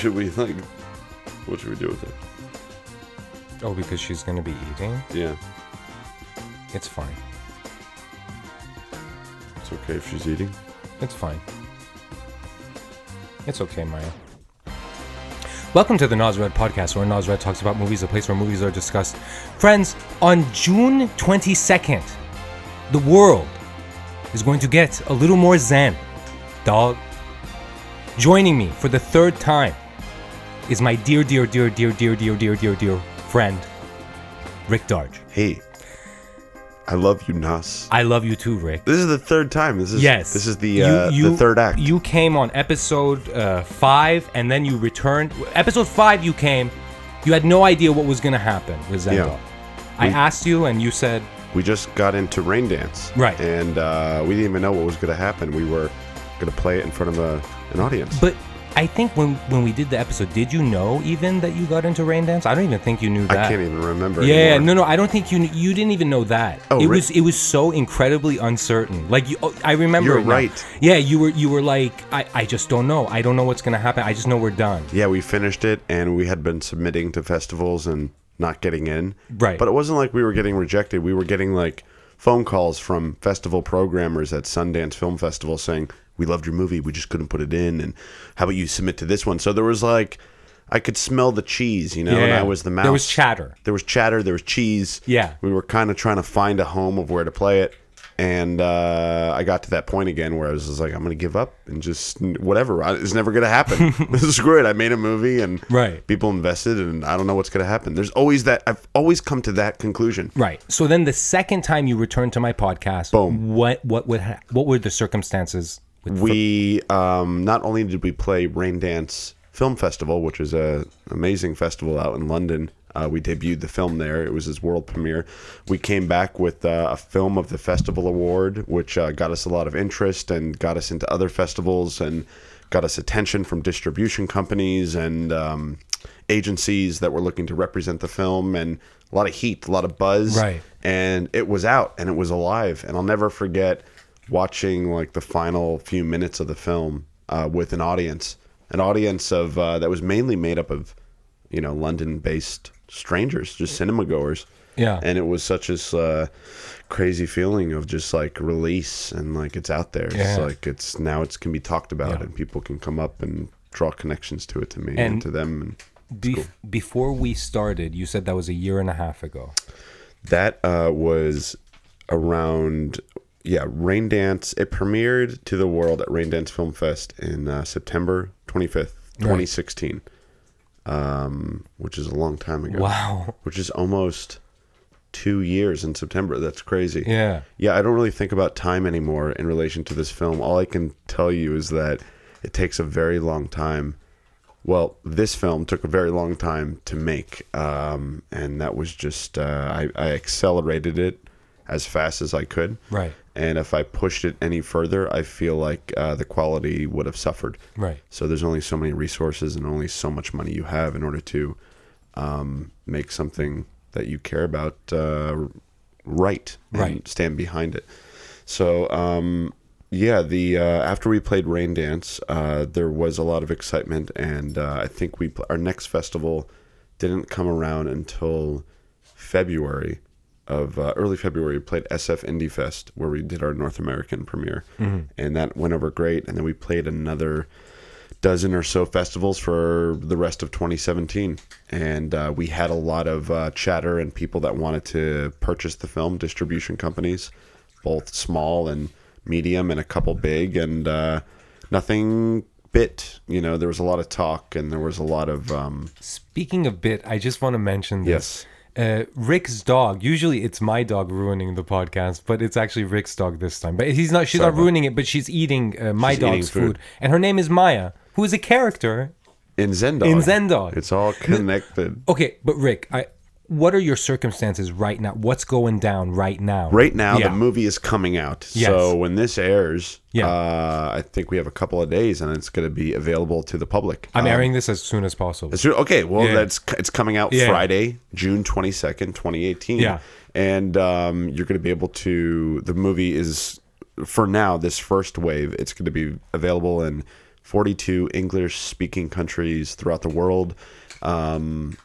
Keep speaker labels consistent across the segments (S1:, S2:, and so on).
S1: Should we like? What should we do with it?
S2: Oh, because she's gonna be eating.
S1: Yeah,
S2: It's fine.
S1: it's okay if she's eating.
S2: It's fine. It's okay, Maya. Welcome to the Nazred podcast, where Nazred talks about movies, a place where movies are discussed. Friends, on June 22nd, the world is going to get a little more zen. Dog. Joining me for the third time is my dear, dear, dear, dear, dear, dear, dear, dear, dear friend, Rick Darge.
S1: Hey, I love you, Naz.
S2: I love you too, Rick.
S1: This is the third time. This is
S2: Yes.
S1: This is the uh, the third act.
S2: You came on episode uh, five, and then you returned. Episode five, you came. You had no idea what was going to happen with Zendog.
S1: Yeah.
S2: I
S1: We-
S2: asked you, and you said,
S1: we just got into Raindance.
S2: Right.
S1: And uh, we didn't even know what was going to happen. We were going to play it in front of a, an audience.
S2: but I think when when we did the episode, did you know even that you got into Raindance? I don't even think you knew that.
S1: I can't even remember.
S2: Yeah,
S1: anymore.
S2: no, no, I don't think you you didn't even know that.
S1: Oh,
S2: it was it was so incredibly uncertain. Like you, oh, I remember.
S1: You're
S2: it now.
S1: right.
S2: Yeah, you were you were like, I, I just don't know. I don't know what's gonna happen. I just know we're done.
S1: Yeah, we finished it, and we had been submitting to festivals and not getting in.
S2: Right.
S1: But it wasn't like we were getting rejected. We were getting like phone calls from festival programmers at Sundance Film Festival saying, "We loved your movie. We just couldn't put it in, and how about you submit to this one?" So there was like, I could smell the cheese, you know, yeah, and I was the mouse.
S2: There was chatter.
S1: There was chatter. There was cheese.
S2: Yeah.
S1: We were kind of trying to find a home of where to play it. And uh, I got to that point again where I was just like, I'm going to give up and just whatever. I- It's never going to happen. this is great. I made a movie and
S2: Right.
S1: people invested, and I don't know what's going to happen. There's always that. I've always come to that conclusion.
S2: Right. So then the second time you returned to my podcast,
S1: Boom.
S2: what what would ha- what were the circumstances?
S1: We um, not only did we play Raindance Film Festival, which is a amazing festival out in London. Uh, we debuted the film there. It was his world premiere. We came back with uh, a film of the festival award, which uh, got us a lot of interest and got us into other festivals and got us attention from distribution companies and um, agencies that were looking to represent the film and a lot of heat, a lot of buzz
S2: Right.
S1: and it was out and it was alive and i'll never forget watching like the final few minutes of the film uh, with an audience an audience of uh, that was mainly made up of you know london based strangers just cinema goers
S2: Yeah.
S1: and it was such this uh, crazy feeling of just like release and like it's out there
S2: Yeah.
S1: it's like it's now it's can be talked about
S2: Yeah.
S1: and people can come up and draw connections to it to me and,
S2: And-
S1: to them and
S2: Bef- Before we started, you said that was a year and a half ago.
S1: That uh, was around, yeah, Raindance. It premiered to the world at Raindance Film Fest in uh, September 25th, 2016, um, which is a long time ago.
S2: Wow.
S1: Which is almost two years in September. That's crazy.
S2: Yeah.
S1: Yeah, I don't really think about time anymore in relation to this film. All I can tell you is that it takes a very long time. Well, this film took a very long time to make, um, and that was just uh, I, I accelerated it as fast as I could.
S2: Right.
S1: And if I pushed it any further, I feel like uh, the quality would have suffered.
S2: Right.
S1: So there's only so many resources and only so much money you have in order to um, make something that you care about uh, right and
S2: Right.
S1: stand behind it. So um, yeah, the uh, after we played Raindance, uh, there was a lot of excitement, and uh, I think we pl- our next festival didn't come around until February of uh, early February. We played SF Indie Fest where we did our North American premiere, and that went over great. And then we played another dozen or so festivals for the rest of 2017 and uh, we had a lot of uh, chatter and people that wanted to purchase the film distribution companies both small and medium and a couple big and uh, nothing bit you know there was a lot of talk and there was a lot of um,
S2: Speaking of bit, I just want to mention this.
S1: yes
S2: Uh, Rick's dog. Usually, it's my dog ruining the podcast, but it's actually Rick's dog this time. But he's not. She's
S1: Sorry
S2: not ruining it, but she's eating uh, my
S1: She's eating
S2: dog's
S1: food.
S2: food. and her name is Maya, who is a character.
S1: in Zendog
S2: In Zendog.
S1: it's all connected
S2: Okay, but Rick, I, what are your circumstances right now? What's going down right now?
S1: Right now,
S2: Yeah.
S1: the movie is coming out.
S2: Yes.
S1: So when this airs,
S2: Yeah.
S1: uh, I think we have a couple of days, and it's going to be available to the public.
S2: I'm
S1: Um,
S2: airing this as soon as possible.
S1: As soon- okay, well,
S2: Yeah.
S1: that's it's coming out
S2: Yeah.
S1: Friday, June twenty second, twenty eighteen.
S2: Yeah.
S1: and um, you're going to be able to. The movie is for now this first wave. It's going to be available in 42 English speaking countries throughout the world. Um,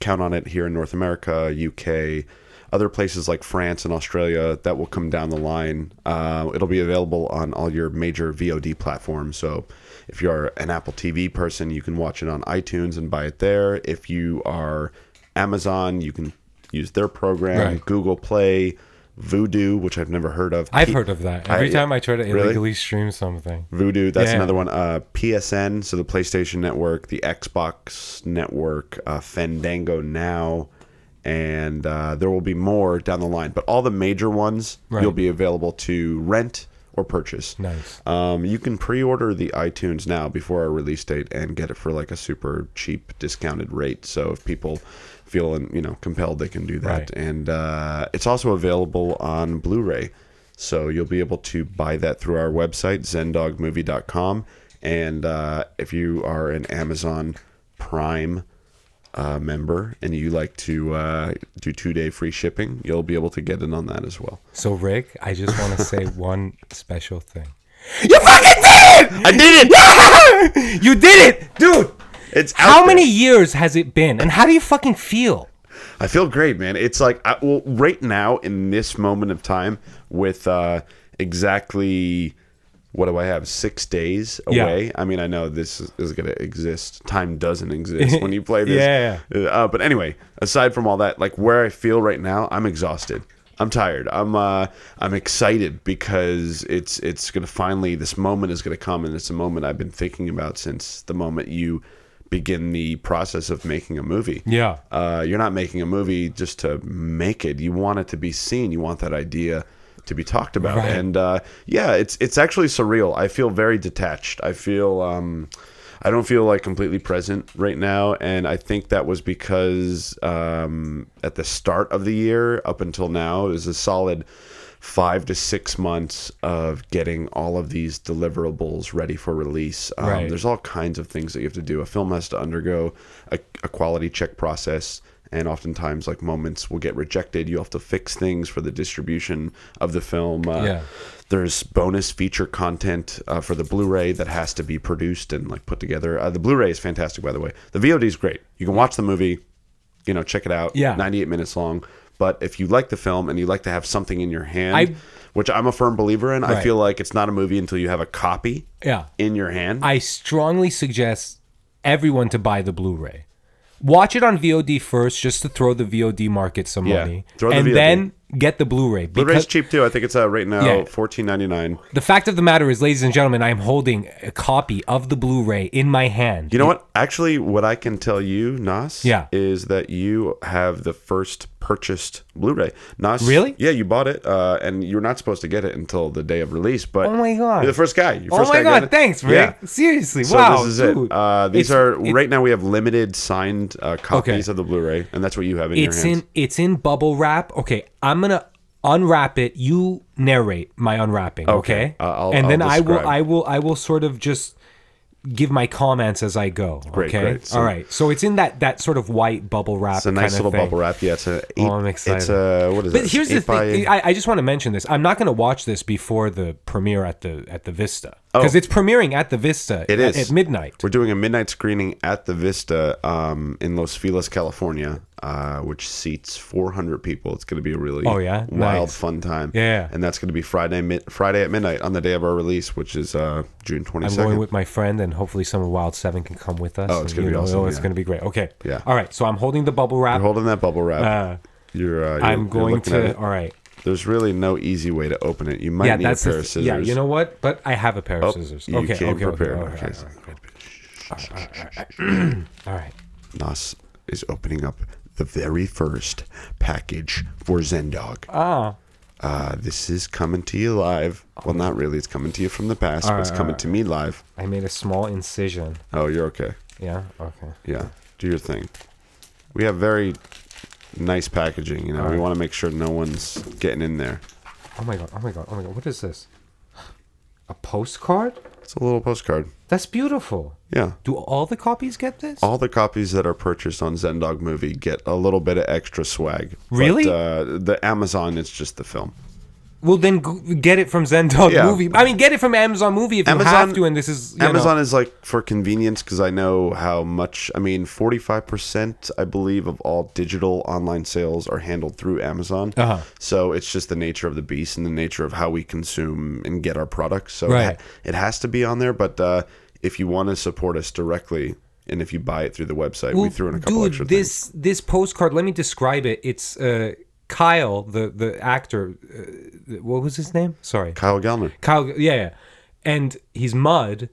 S1: count on it here in North America, UK, other places like France and Australia that will come down the line. Uh, it'll be available on all your major VOD platforms. So if you're an Apple TV person, you can watch it on iTunes and buy it there. If you are Amazon, you can use their program,
S2: Right.
S1: Google Play, Vudu, which I've never heard of.
S2: I've
S1: P-
S2: heard of that. Every
S1: I-
S2: time I try to
S1: really?
S2: illegally stream something.
S1: Vudu, that's
S2: Yeah.
S1: another one. Uh, PSN, so the PlayStation Network, the Xbox Network, uh, Fandango Now, and uh, there will be more down the line. But all the major ones
S2: Right.
S1: you'll be available to rent or purchase.
S2: Nice.
S1: Um, you can pre-order the iTunes now before our release date and get it for like a super cheap discounted rate. So if people feel you know compelled, they can do that.
S2: Right.
S1: And uh, it's also available on Blu-ray, so you'll be able to buy that through our website zendogmovie.com. And uh, if you are an Amazon Prime uh, member and you like to uh, do two-day free shipping, you'll be able to get it on that as well.
S2: So Rick, I just want to say one special thing. You fucking did it!
S1: I did it!
S2: You did it, dude.
S1: It's out
S2: How
S1: there.
S2: many years has it been, and how do you fucking feel?
S1: I feel great, man. It's like, I, well, right now in this moment of time, with uh, exactly what do I have? Six days
S2: Yeah.
S1: away. I mean, I know this is, is going to exist. Time doesn't exist when you play this.
S2: Yeah.
S1: Uh, but anyway, aside from all that, like where I feel right now, I'm exhausted. I'm tired. I'm uh, I'm excited because it's it's gonna finally this moment is gonna come, and it's a moment I've been thinking about since the moment you begin the process of making a movie.
S2: Yeah.
S1: Uh, you're not making a movie just to make it. You want it to be seen. You want that idea to be talked about.
S2: Right.
S1: And uh, yeah, it's it's actually surreal. I feel very detached. I feel um, I don't feel like completely present right now, and I think that was because um, at the start of the year up until now, it was a solid five to six months of getting all of these deliverables ready for release. Um,
S2: Right.
S1: There's all kinds of things that you have to do. A film has to undergo a, a quality check process. And oftentimes, like moments will get rejected. You have to fix things for the distribution of the film. Uh,
S2: Yeah.
S1: There's bonus feature content uh, for the Blu-ray that has to be produced and like put together. Uh, the Blu-ray is fantastic, by the way. The VOD is great. You can watch the movie, you know, check it out.
S2: Yeah.
S1: 98 minutes long. But if you like the film and you like to have something in your hand,
S2: I-
S1: which I'm a firm believer in, I feel like it's not a movie until you have a copy
S2: Yeah.
S1: in your hand.
S2: I strongly suggest everyone to buy the Blu-ray. Watch it on VOD first, just to throw the VOD market some
S1: Yeah,
S2: money,
S1: throw the
S2: and
S1: VOD.
S2: then get the Blu-ray.
S1: Blu-ray's
S2: Because
S1: cheap too. I think it's uh, right now
S2: Yeah.
S1: fourteen ninety nine.
S2: the fact of the matter is, ladies and gentlemen, I am holding a copy of the Blu-ray in my hand.
S1: You know what? Actually, what I can tell you, Naz,
S2: Yeah.
S1: is that you have the first purchased Blu-ray. Naz,
S2: Really?
S1: Yeah, you bought it, uh, and you're not supposed to get it until the day of release. But
S2: Oh my God.
S1: you're the first guy. You're
S2: Oh
S1: first
S2: my
S1: guy
S2: god! Thanks, Rick.
S1: Yeah.
S2: Seriously,
S1: So
S2: wow,
S1: this is
S2: dude.
S1: it. Uh, these
S2: It's-
S1: are
S2: it-
S1: right now. We have limited signed uh, copies
S2: Okay.
S1: of the Blu-ray, and that's what you have in your
S2: It's
S1: hands.
S2: in it's in bubble wrap. Okay, I'm gonna unwrap it. You narrate my unwrapping. Okay,
S1: Okay, uh, I'll-
S2: and
S1: I'll
S2: then I will. I will I will sort of just give my comments as I go.
S1: Great,
S2: okay,
S1: great. So-
S2: all right. So it's in that that sort of white bubble wrap.
S1: It's a nice little
S2: thing.
S1: bubble wrap. Yeah, it's a. Oh, eight,
S2: Oh, I'm excited.
S1: It's a what is
S2: But
S1: it?
S2: here's the thing. I, I just want to mention this. I'm not going to watch this before the premiere at the at the Vista
S1: Oh.
S2: because it's premiering at the Vista.
S1: It
S2: at,
S1: is.
S2: at midnight.
S1: We're doing a midnight screening at the Vista um, in Los Feliz, California, uh, which seats 400 people. It's going to be a really
S2: Oh, yeah?
S1: wild,
S2: Nice.
S1: fun time.
S2: Yeah.
S1: and that's going to be Friday mi- Friday at midnight on the day of our release, which is uh, June
S2: I'm going with my friend, and hopefully some of Wild Seven can come with us.
S1: Oh, it's gonna be
S2: know,
S1: awesome,
S2: It's
S1: yeah.
S2: going to be great. Okay.
S1: Yeah.
S2: All right. So I'm holding the bubble wrap.
S1: You're holding that bubble wrap.
S2: Uh,
S1: you're, uh, you're-
S2: I'm going to. All right.
S1: There's really no easy way to open it. You might
S2: Yeah,
S1: need a pair of scissors.
S2: yeah. You know what? But I have a pair of
S1: Oh,
S2: scissors.
S1: you
S2: okay.
S1: came
S2: okay. Okay.
S1: prepared.
S2: All right.
S1: Okay.
S2: All right. All right.
S1: Naz is opening up the very first package for Zendog.
S2: Ah.
S1: Uh, this is coming to you live. Well, not really. It's coming to you from the past, but it's coming to me live.
S2: I made a small incision.
S1: Oh, you're okay.
S2: Yeah. Okay.
S1: Yeah, do your thing. We have very nice packaging. You know, we want to make sure no one's getting in there.
S2: Oh my god. Oh my god. Oh my god. What is this? A postcard?
S1: It's a little postcard.
S2: That's beautiful.
S1: Yeah.
S2: Do all the copies get this?
S1: All the copies that are purchased on Zendog Movie get a little bit of extra swag. But,
S2: Really?
S1: uh, the Amazon, it's just the film.
S2: Well, then g- get it from Zendog
S1: Yeah.
S2: Movie. I mean, get it from Amazon Movie if you
S1: Amazon-
S2: have to. And this is you know-
S1: Amazon is like for convenience because I know how much. I mean, forty five percent, I believe, of all digital online sales are handled through Amazon.
S2: Uh-huh.
S1: So it's just the nature of the beast and the nature of how we consume and get our products. So
S2: Right.
S1: it, ha- it has to be on there. But uh, if you want to support us directly, and if you buy it through the website, we threw in a couple
S2: dude,
S1: extra things.
S2: this this postcard. Let me describe it. It's uh, Kyle, the the actor. Uh, what was his name? Sorry,
S1: Kyle Gellner.
S2: Kyle. Yeah, yeah. And he's mud,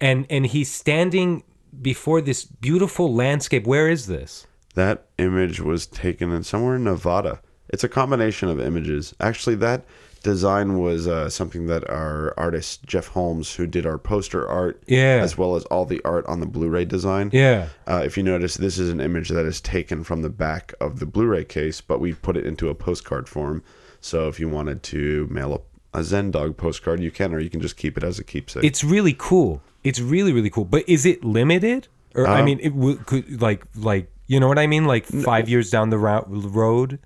S2: and and he's standing before this beautiful landscape. Where is this?
S1: That image was taken in somewhere in Nevada. It's a combination of images. Actually, that design was uh, something that our artist Jeff Holmes, who did our poster art,
S2: Yeah.
S1: as well as all the art on the Blu-ray design.
S2: Yeah.
S1: Uh, if you notice, this is an image that is taken from the back of the Blu-ray case, but we put it into a postcard form. So if you wanted to mail a, a Zen Dog postcard, you can, or you can just keep it as a keepsake.
S2: It's really cool. It's really really cool. But is it limited? Or I
S1: Um,
S2: mean, it would could like like you know what I mean? Like five years down the route, road.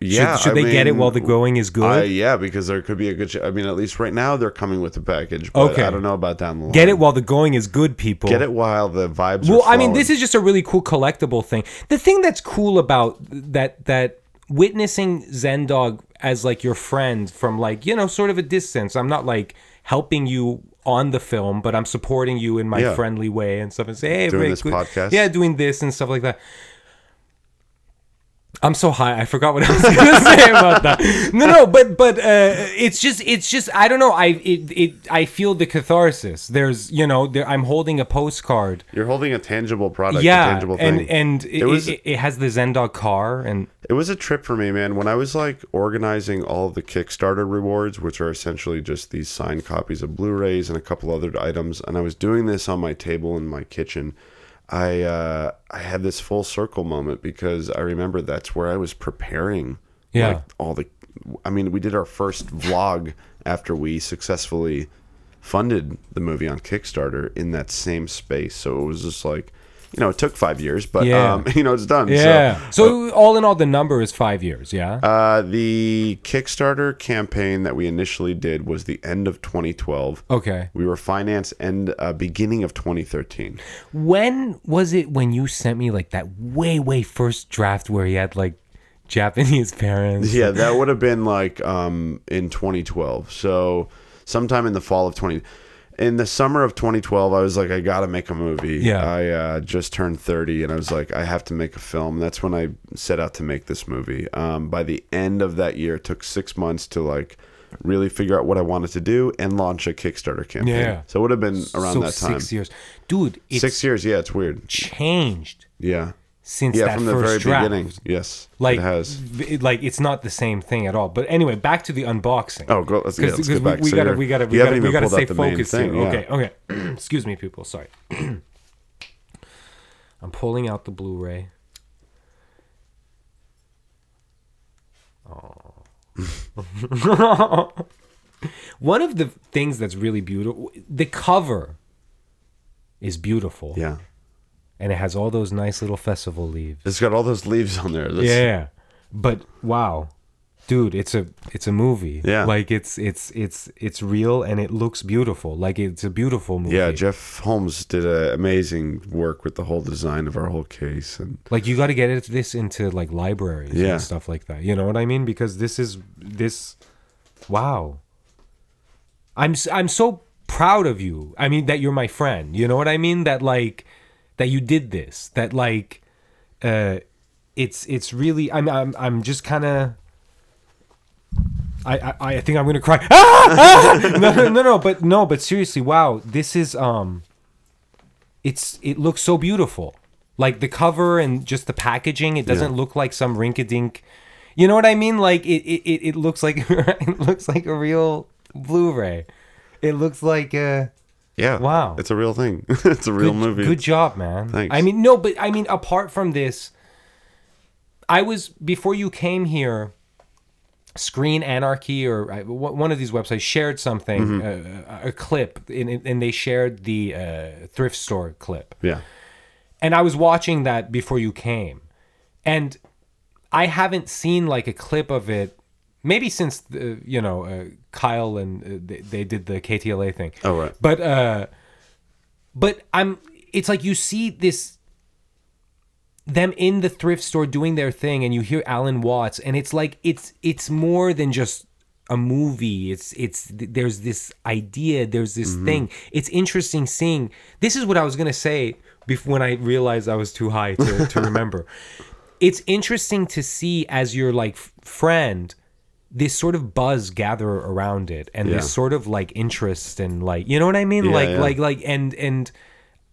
S1: Yeah,
S2: should, should they get it while the going is good?
S1: Uh, yeah, because there could be a good. I mean, at least right now they're coming with the package. But
S2: Okay.
S1: I don't know about down the line.
S2: Get it while the going is good, people.
S1: Get it while the vibes.
S2: Well, I mean, this is just a really cool collectible thing. The thing that's cool about that that witnessing Zendog as like your friend from like you know sort of a distance. I'm not like helping you on the film, but I'm supporting you in my
S1: Yeah.
S2: friendly way and stuff, and say, hey,
S1: Doing
S2: Rick,
S1: this podcast.
S2: yeah, doing this and stuff like that. I'm so high. I forgot what I was gonna say about that. No, no, but but uh, it's just it's just I don't know. I it, it I feel the catharsis. There's you know there, I'm holding a postcard.
S1: You're holding a tangible product, a
S2: Yeah,
S1: tangible
S2: and
S1: thing.
S2: and it,
S1: was-
S2: it, it has the Zendog car and
S1: It was a trip for me, man. When I was like organizing all the Kickstarter rewards, which are essentially just these signed copies of Blu-rays and a couple other items, and I was doing this on my table in my kitchen. I uh, I had this full circle moment because I remember that's where I was preparing.
S2: Yeah.
S1: like, all the. I mean, we did our first vlog after we successfully funded the movie on Kickstarter in that same space. So it was just like, you know, it took five years, but
S2: Yeah.
S1: um, you know, it's done. So,
S2: yeah. So, all in all, the number is five years. Yeah.
S1: uh, the Kickstarter campaign that we initially did was the end of 2012.
S2: okay.
S1: We were financed end uh, beginning of 2013.
S2: When was it when you sent me like that way way first draft where he had like Japanese parents?
S1: Yeah, that would have been like um, in 2012. So sometime in the fall of 20. In the summer of 2012, I was like, I gotta make a movie.
S2: Yeah.
S1: I uh, just turned 30, and I was like, I have to make a film. That's when I set out to make this movie. Um, by the end of that year, it took six months to like really figure out what I wanted to do and launch a Kickstarter campaign.
S2: Yeah.
S1: So it would have been around
S2: so
S1: that time.
S2: six years, dude. It's
S1: Six years, yeah, it's weird.
S2: changed
S1: Yeah.
S2: Since
S1: Yeah,
S2: that
S1: from the
S2: first
S1: very
S2: draft.
S1: beginning. Yes.
S2: Like,
S1: it has.
S2: it- like it's not the same thing at all. But anyway, back to the unboxing.
S1: Oh, go, let's, yeah, let's get back.
S2: we,
S1: So
S2: gotta, we gotta, we gotta, we gotta stay
S1: out the main
S2: focused here.
S1: yeah.
S2: Okay, okay. Excuse me, people. Sorry. I'm pulling out the Blu-ray. Oh. One of the things that's really beautiful, the cover is beautiful.
S1: Yeah.
S2: And it has all those nice little festival leaves.
S1: It's got all those leaves on there. That's,
S2: Yeah. But wow. Dude, it's a it's a movie.
S1: Yeah.
S2: Like it's it's it's it's real and it looks beautiful. Like it's a beautiful movie.
S1: Yeah, Jeff Holmes did amazing work with the whole design of our whole case, and
S2: Like you got to get this into like libraries
S1: Yeah.
S2: and stuff like that. You know what I mean? Because this is this wow. I'm I'm so proud of you. I mean that you're my friend. You know what I mean? That like that you did this. That like uh it's it's really I'm I'm I'm just kind of I, I I think I'm gonna cry. Ah! Ah! No, no, no, no, but no, but seriously, wow, this is um, it's it looks so beautiful. Like the cover and just the packaging, it doesn't
S1: Yeah.
S2: look like some rink-a-dink. You know what I mean? Like it it, it, looks like it looks like a real Blu-ray. It looks like uh
S1: yeah,
S2: Wow.
S1: it's a real thing. it's a real
S2: good,
S1: movie.
S2: Good job, man.
S1: Thanks.
S2: I mean, no, but I mean, apart from this, I was before you came here. Screen Anarchy or I- w- one of these websites shared something,
S1: Mm-hmm.
S2: uh, a clip, and, and they shared the uh, thrift store clip.
S1: Yeah,
S2: And I was watching that before you came, and I haven't seen like a clip of it maybe since uh, you know uh, Kyle and uh, they, they did the KTLA thing.
S1: Oh, right.
S2: But uh, but I'm. It's like you see this them in the thrift store doing their thing and you hear Alan Watts and it's like it's it's more than just a movie it's it's there's this idea there's this thing it's interesting seeing this is what I was going to say before when I realized I was too high to, to remember it's interesting to see as your like friend this sort of buzz gather around it and
S1: Yeah.
S2: this sort of like interest and like you know what I mean?
S1: Yeah,
S2: like
S1: yeah.
S2: like like and and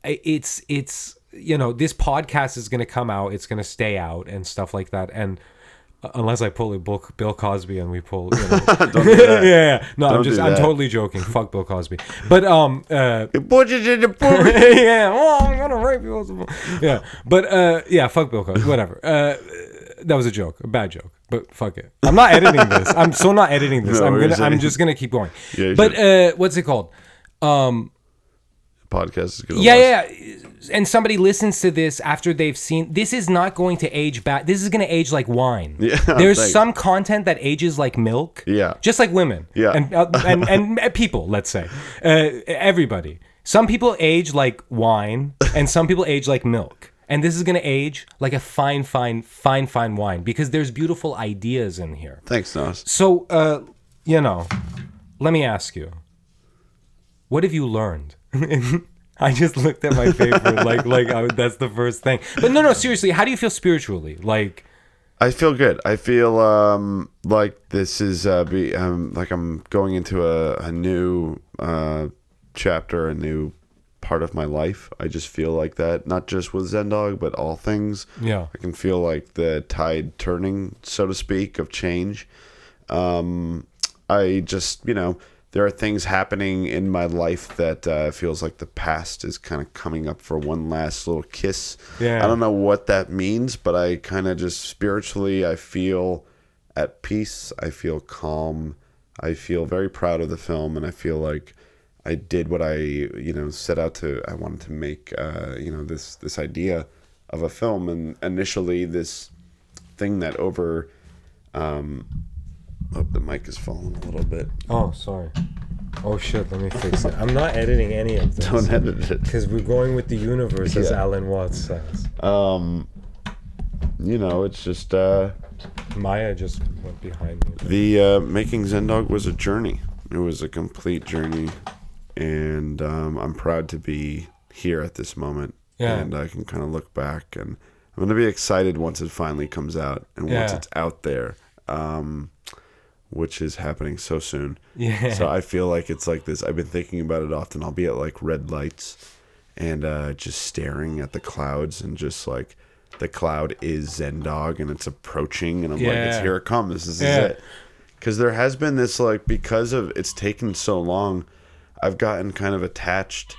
S2: it's it's you know this podcast is going to come out it's going to stay out and stuff like that and uh, unless i pull a Bill, Bill cosby and we pull you know.
S1: Don't do
S2: yeah, yeah. No i'm just i'm totally joking. Fuck bill cosby. But um uh
S1: Put it in the pool.
S2: yeah oh i'm gonna rape you yeah but uh yeah fuck bill cosby whatever. Uh that was a joke a bad joke but fuck it i'm not editing this i'm so not editing this
S1: No,
S2: i'm gonna i'm just gonna keep going
S1: Yeah,
S2: but uh what's it called um
S1: Podcast is good.
S2: yeah, yeah, yeah. And somebody listens to this after they've seen. This is not going to age bad. This is going to age like wine.
S1: Yeah,
S2: There's
S1: thanks.
S2: some content that ages like milk.
S1: Yeah.
S2: Just like women.
S1: Yeah.
S2: And uh, and, and uh, people, let's say, uh, everybody. Some people age like wine, and some people age like milk. And this is going to age like a fine, fine, fine, fine wine because there's beautiful ideas in here.
S1: Thanks, Naz.
S2: So, uh, you know, let me ask you, what have you learned? I just looked at my paper like like I, that's the first thing. But no, no, seriously, how do you feel spiritually? Like,
S1: I feel good. I feel um, like this is uh, be um, like I'm going into a, a new uh, chapter, a new part of my life. I just feel like that, not just with Zendog, but all things.
S2: yeah,
S1: I can feel like the tide turning, so to speak, of change. Um, I just, you know, there are things happening in my life that uh, feels like the past is kind of coming up for one last little kiss.
S2: Yeah.
S1: I don't know what that means, but I kind of just spiritually, I feel at peace. I feel calm. I feel very proud of the film, and I feel like I did what I, you know, set out to. I wanted to make, uh, you know, this this idea of a film, and initially this thing that over. Um, oh, the mic is falling a little bit.
S2: Oh, sorry. Oh shit, let me fix it. I'm not editing any of this
S1: Don't edit it.
S2: because we're going with the universe, as
S1: Yeah.
S2: Alan Watts says.
S1: Um, you know, it's just uh,
S2: Maya just went behind me.
S1: the uh, making Zendog was a journey. It was a complete journey, and um, I'm proud to be here at this moment.
S2: Yeah.
S1: And I can kind of look back, and I'm gonna be excited once it finally comes out, and once
S2: Yeah.
S1: it's out there, um, which is happening so soon.
S2: Yeah.
S1: So I feel like it's like this. I've been thinking about it often. I'll be at like red lights and uh, just staring at the clouds and just like the cloud is Zendog and it's approaching and I'm like, it's here it comes. This is
S2: Yeah.
S1: it. Because there has been this like because of it's taken so long, I've gotten kind of attached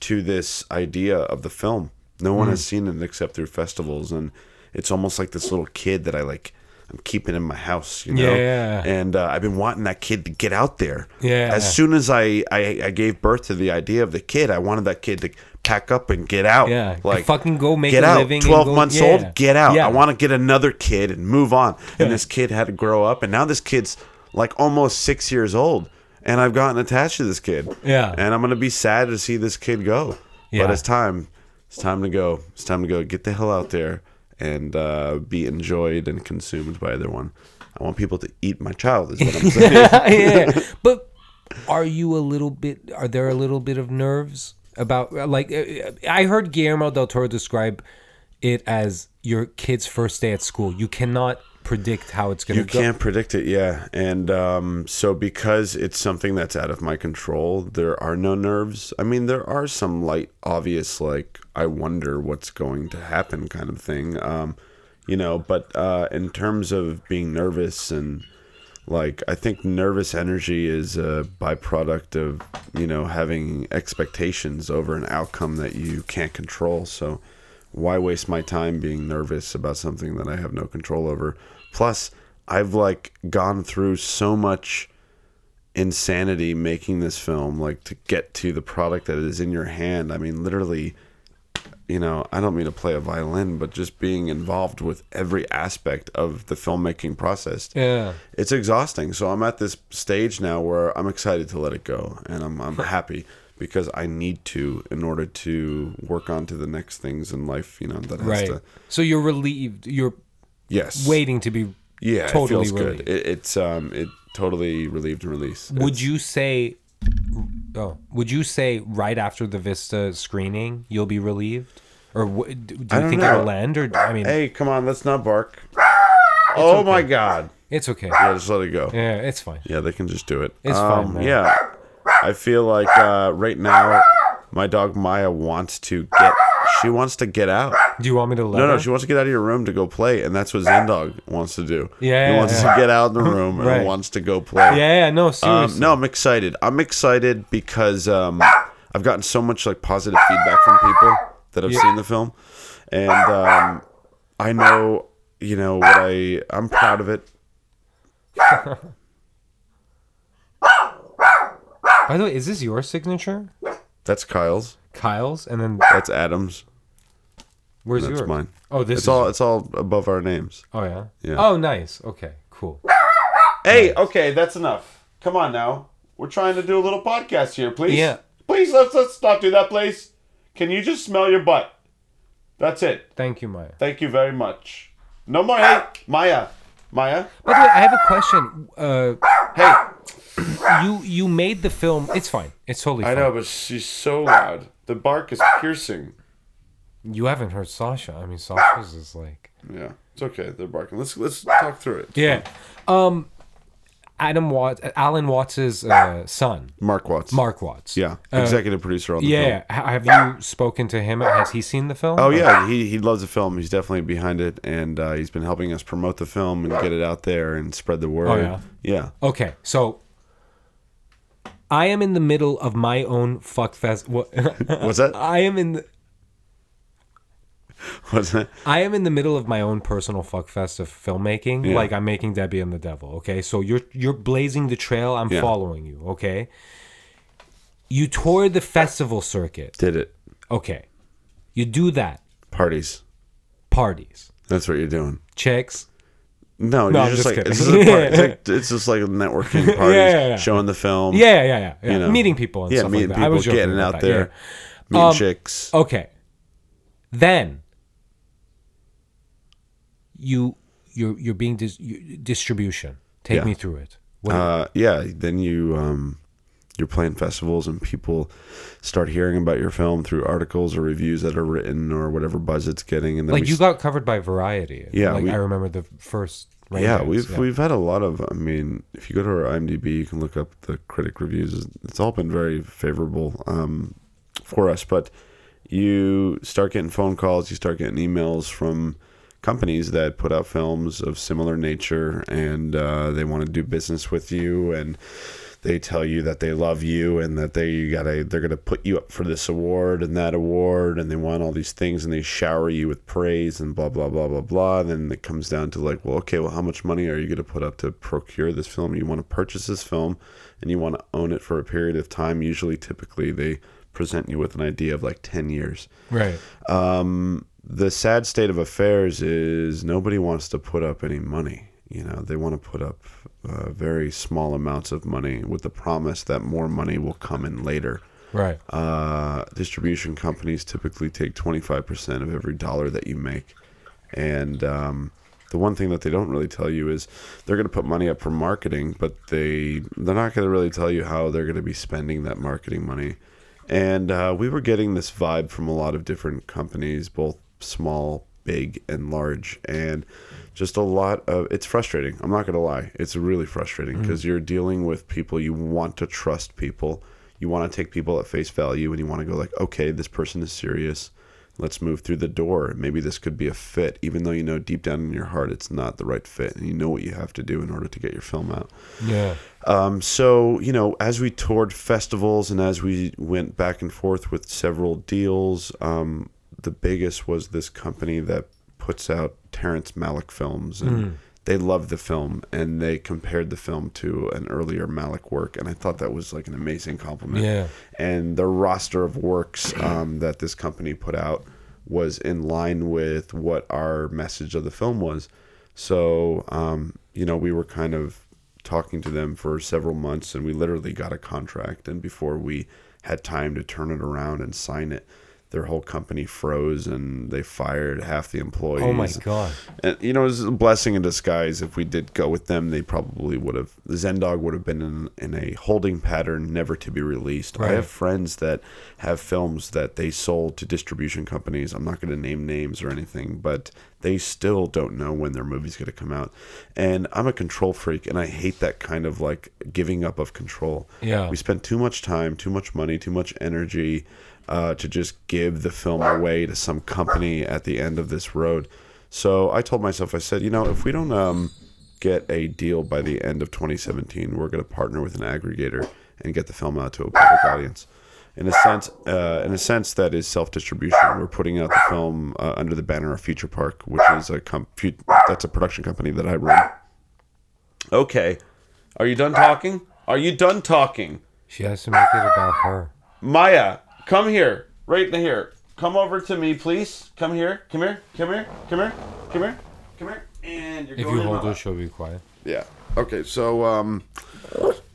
S1: to this idea of the film. No one
S2: Mm.
S1: has seen it except through festivals, and it's almost like this little kid that I like. I'm keeping in my house, you know.
S2: Yeah.
S1: And uh, I've been wanting that kid to get out there.
S2: Yeah.
S1: As soon as I, I I gave birth to the idea of the kid, I wanted that kid to pack up and get out.
S2: Yeah.
S1: Like
S2: Fucking go make
S1: get
S2: a
S1: out.
S2: living and
S1: Twelve
S2: go-
S1: months
S2: yeah.
S1: old, get out.
S2: Yeah.
S1: I want to get another kid and move on. And this kid had to grow up, and now this kid's like almost six years old, and I've gotten attached to this kid.
S2: Yeah.
S1: And I'm gonna be sad to see this kid go.
S2: Yeah.
S1: But it's time. It's time to go. It's time to go. Get the hell out there and uh, be enjoyed and consumed by everyone. I want people to eat my child. Is what I'm saying.
S2: yeah. But are you a little bit? Are there a little bit of nerves about like? uh, I heard Guillermo del Toro describe it as your kid's first day at school. You cannot predict how it's going to go.
S1: You can't predict it, yeah. And um, so, because it's something that's out of my control, there are no nerves. I mean, there are some light, obvious, like, I wonder what's going to happen kind of thing. Um, you know, but uh, in terms of being nervous and like, I think nervous energy is a byproduct of, you know, having expectations over an outcome that you can't control. So, why waste my time being nervous about something that I have no control over? Plus, I've like gone through so much insanity making this film like to get to the product that is in your hand. I mean, literally you know, I don't mean to play a violin, but just being involved with every aspect of the filmmaking process.
S2: Yeah.
S1: It's exhausting. So I'm at this stage now where I'm excited to let it go and I'm I'm happy because I need to in order to work on to the next things in life, you know, that has
S2: Right.
S1: to
S2: So you're relieved. You're
S1: Yes.
S2: waiting to be.
S1: Yeah,
S2: totally
S1: it feels
S2: relieved.
S1: good. It, it's um it totally relieved and released.
S2: Would
S1: It's-
S2: you say? Oh, would you say right after the Vista screening you'll be relieved, or wh- do you think
S1: know.
S2: it'll end? Or I mean,
S1: Hey, come on, let's not bark. Oh my god.
S2: it's okay.
S1: Yeah, just let it go.
S2: Yeah, it's fine.
S1: Yeah, they can just do it.
S2: It's fine,
S1: um,
S2: man.
S1: Yeah, I feel like uh, right now, my dog Maya wants to get. She wants to get out.
S2: Do you want me to let
S1: No,
S2: her?
S1: no, she wants to get out of your room to go play, and that's what Zen Dog wants to do.
S2: Yeah,
S1: he wants
S2: yeah.
S1: to get out in the room and
S2: Right.
S1: wants to go play.
S2: yeah, yeah, no, seriously.
S1: Um, no, I'm excited. I'm excited because um, I've gotten so much like positive feedback from people that have
S2: Yeah.
S1: seen the film, and um, I know, you know, what I I'm proud of it.
S2: By the way, is this your signature,
S1: That's Kyle's.
S2: Kyle's? And then
S1: That's Adam's.
S2: where's
S1: That's
S2: yours?
S1: mine.
S2: Oh, this
S1: It's
S2: is.
S1: all it's all above our names.
S2: oh yeah.
S1: Yeah.
S2: Oh, nice. Okay, cool.
S1: Hey, okay, that's enough. Come on now. We're trying to do a little podcast here, please.
S2: Yeah.
S1: Please let's let's not do that, please. Can you just smell your butt? That's it.
S2: Thank you, Maya.
S1: Thank you very much. No more hey, Maya. Maya.
S2: By the way, I have a question. Uh,
S1: Hey.
S2: you you made the film. It's fine. It's totally
S1: I
S2: fine.
S1: know, but she's so loud. The bark is piercing.
S2: You haven't heard Sasha. I mean, Sasha's is like.
S1: Yeah, it's okay. They're barking. Let's let's talk through it. It's
S2: Yeah.
S1: fine.
S2: Um, Adam Watts, Alan Watts's uh, son,
S1: Mark Watts.
S2: Mark Watts.
S1: Yeah, executive producer on the
S2: Yeah.
S1: film.
S2: Ha- Have you spoken to him? Has he seen the film?
S1: Oh yeah, he he loves the film. He's definitely behind it, and uh, he's been helping us promote the film and get it out there and spread the word.
S2: Oh, yeah?
S1: yeah.
S2: Okay, so I am in the middle of my own fuck fest. What?
S1: What's that?
S2: I am in. The,
S1: What's that?
S2: I am in the middle of my own personal fuck fest of filmmaking.
S1: Yeah.
S2: Like I'm making Debbie and the Devil. Okay, so you're you're blazing the trail. I'm
S1: Yeah.
S2: following you. Okay. You toured the festival circuit.
S1: Did it?
S2: Okay. You do that.
S1: Parties.
S2: Parties.
S1: That's what you're doing.
S2: Chicks.
S1: No,
S2: No,
S1: you're just
S2: just
S1: like it's just. It's, like, it's just like a networking parties,
S2: yeah, yeah. yeah.
S1: showing the film.
S2: Yeah, yeah, yeah. yeah.
S1: You know.
S2: Meeting people and
S1: yeah,
S2: stuff
S1: meeting
S2: like that.
S1: people,
S2: I was
S1: getting out
S2: that,
S1: there, meeting
S2: Um,
S1: chicks.
S2: Okay. Then you you're you're being dis- you, distribution. Take
S1: Yeah.
S2: me through it.
S1: Uh, yeah, then you um, you're playing festivals and people start hearing about your film through articles or reviews that are written or whatever buzz it's getting, and then
S2: like you got covered by Variety.
S1: Yeah,
S2: like
S1: we-
S2: I remember the first.
S1: Yeah, we've we've had a lot of. I mean, if you go to our IMDb, you can look up the critic reviews. It's all been very favorable um, for us. But you start getting phone calls, you start getting emails from companies that put out films of similar nature, and uh, they want to do business with you, and they tell you that they love you and that they gotta they're gonna put you up for this award and that award and they want all these things and they shower you with praise and blah blah blah blah blah. And then it comes down to like, well, okay, well, how much money are you gonna put up to procure this film? You want to purchase this film and you want to own it for a period of time. Usually, typically, they present you with an idea of like ten years.
S2: right.
S1: Um, the sad state of affairs is nobody wants to put up any money. You know, they want to put up uh, very small amounts of money with the promise that more money will come in later.
S2: Right.
S1: Uh, distribution companies typically take 25% of every dollar that you make. And um, the one thing that they don't really tell you is they're going to put money up for marketing, but they they're not going to really tell you how they're going to be spending that marketing money. And uh, we were getting this vibe from a lot of different companies, both small, big, and large, and just a lot of. It's frustrating. I'm not going to lie. It's really frustrating because you're dealing with people. You want to trust people. You want to take people at face value, and you want to go like, okay, this person is serious let's move through the door. Maybe this could be a fit, even though you know deep down in your heart it's not the right fit, and you know what you have to do in order to get your film out.
S2: Yeah.
S1: Um, so you know, as we toured festivals and as we went back and forth with several deals, um, the biggest was this company that puts out Terrence Malick films, and they loved the film, and they compared the film to an earlier Malick work, and I thought that was like an amazing compliment
S2: Yeah.
S1: and the roster of works um, that this company put out was in line with what our message of the film was. So, um, you know, we were kind of talking to them for several months and we literally got a contract. And before we had time to turn it around and sign it, their whole company froze and they fired half the employees.
S2: Oh my god.
S1: And you know, it was a blessing in disguise. If we did go with them, they probably would have. The Zendog would have been in, in a holding pattern, never to be released.
S2: Right.
S1: I have friends that have films that they sold to distribution companies. I'm not going to name names or anything, but they still don't know when their movie's going to come out. And I'm a control freak, and I hate that kind of like giving up of control.
S2: Yeah.
S1: we spent too much time, too much money, too much energy. Uh, to just give the film away to some company at the end of this road. So I told myself, I said, you know, if we don't um, get a deal by the end of 2017, we're going to partner with an aggregator and get the film out to a public audience. In a sense, uh, in a sense, that is self-distribution. We're putting out the film uh, under the banner of Future Park, which is a com- that's a production company that I run. Okay, are you done talking? Are you done talking?
S2: She has to make it about her.
S1: Maya, come here. Right in here. Come over to me, please. Come here. Come here. Come here. Come here. Come here. Come here. And you're
S2: If
S1: going
S2: you
S1: in
S2: hold
S1: my
S2: her, she'll be quiet.
S1: Yeah. Okay, so um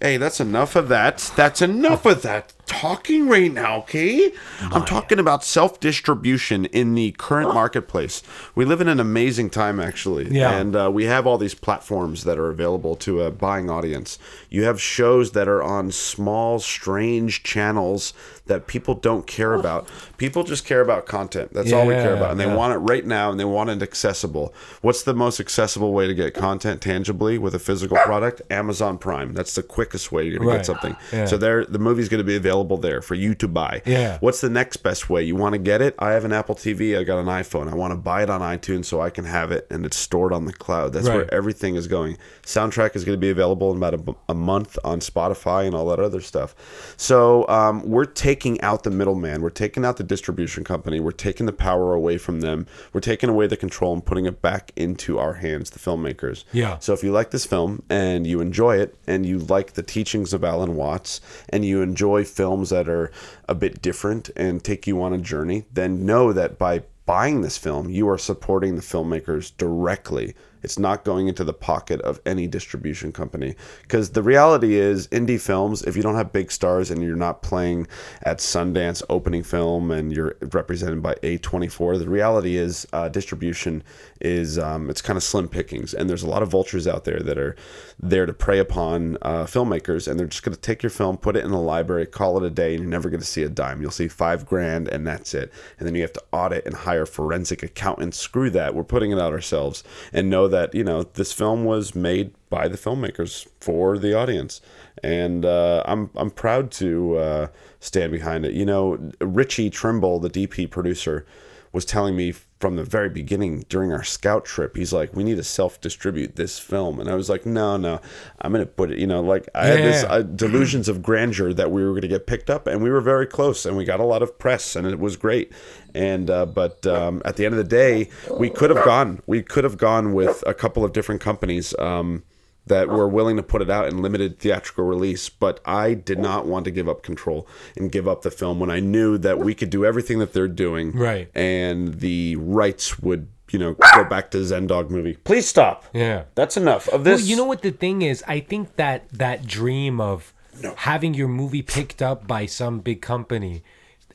S1: hey, that's enough of that. That's enough of that talking right now, okay? I'm talking about self-distribution in the current marketplace. We live in an amazing time actually.
S2: Yeah.
S1: And uh, we have all these platforms that are available to a buying audience. You have shows that are on small strange channels that people don't care about. People just care about content. That's all we care
S2: Yeah,
S1: about. And they
S2: yeah.
S1: want it right now and they want it accessible. What's the most accessible way to get content tangibly with a physical product? Amazon Prime. That's the quickest way you're going to
S2: Right.
S1: get something.
S2: Yeah.
S1: So there the movie's going to be available there for you to buy.
S2: Yeah.
S1: What's the next best way? You want to get it? I have an Apple TV, I got an iPhone. I want to buy it on iTunes so I can have it and it's stored on the cloud. That's
S2: Right.
S1: where everything is going. Soundtrack is going to be available in about a, a month on Spotify and all that other stuff. So um, we're taking out the middleman. We're taking out the distribution company. We're taking the power away from them. We're taking away the control and putting it back into our hands, the filmmakers.
S2: Yeah.
S1: So if you like this film and you enjoy it and you like the teachings of Alan Watts and you enjoy films that are a bit different and take you on a journey, then know that by buying this film, you are supporting the filmmakers directly. It's not going into the pocket of any distribution company. Because the reality is, indie films, if you don't have big stars and you're not playing at Sundance opening film and you're represented by A24, the reality is uh, distribution is um, it's kind of slim pickings. And there's a lot of vultures out there that are there to prey upon uh, filmmakers. And they're just going to take your film, put it in the library, call it a day, and you're never going to see a dime. You'll see five grand and that's it. And then you have to audit and hire forensic accountants. Screw that. We're putting it out ourselves and know that, you know, this film was made by the filmmakers for the audience. And uh, I'm, I'm proud to uh, stand behind it. You know, Richie Trimble, the DP producer, was telling me from the very beginning during our scout trip, he's like, we need to self distribute this film. And I was like, no, no, I'm going to put it, you know, like I had this uh, delusions of grandeur that we were going to get picked up and we were very close and we got a lot of press and it was great. And, uh, but um, at the end of the day, we could have gone, we could have gone with a couple of different companies. Um, that were willing to put it out in limited theatrical release, but I did not want to give up control and give up the film when I knew that we could do everything that they're doing,
S2: Right.
S1: And the rights would, you know, go back to Zendog movie. Please stop.
S2: Yeah.
S1: That's enough of this.
S2: Well, you know what the thing is? I think that that dream of having your movie picked up by some big company,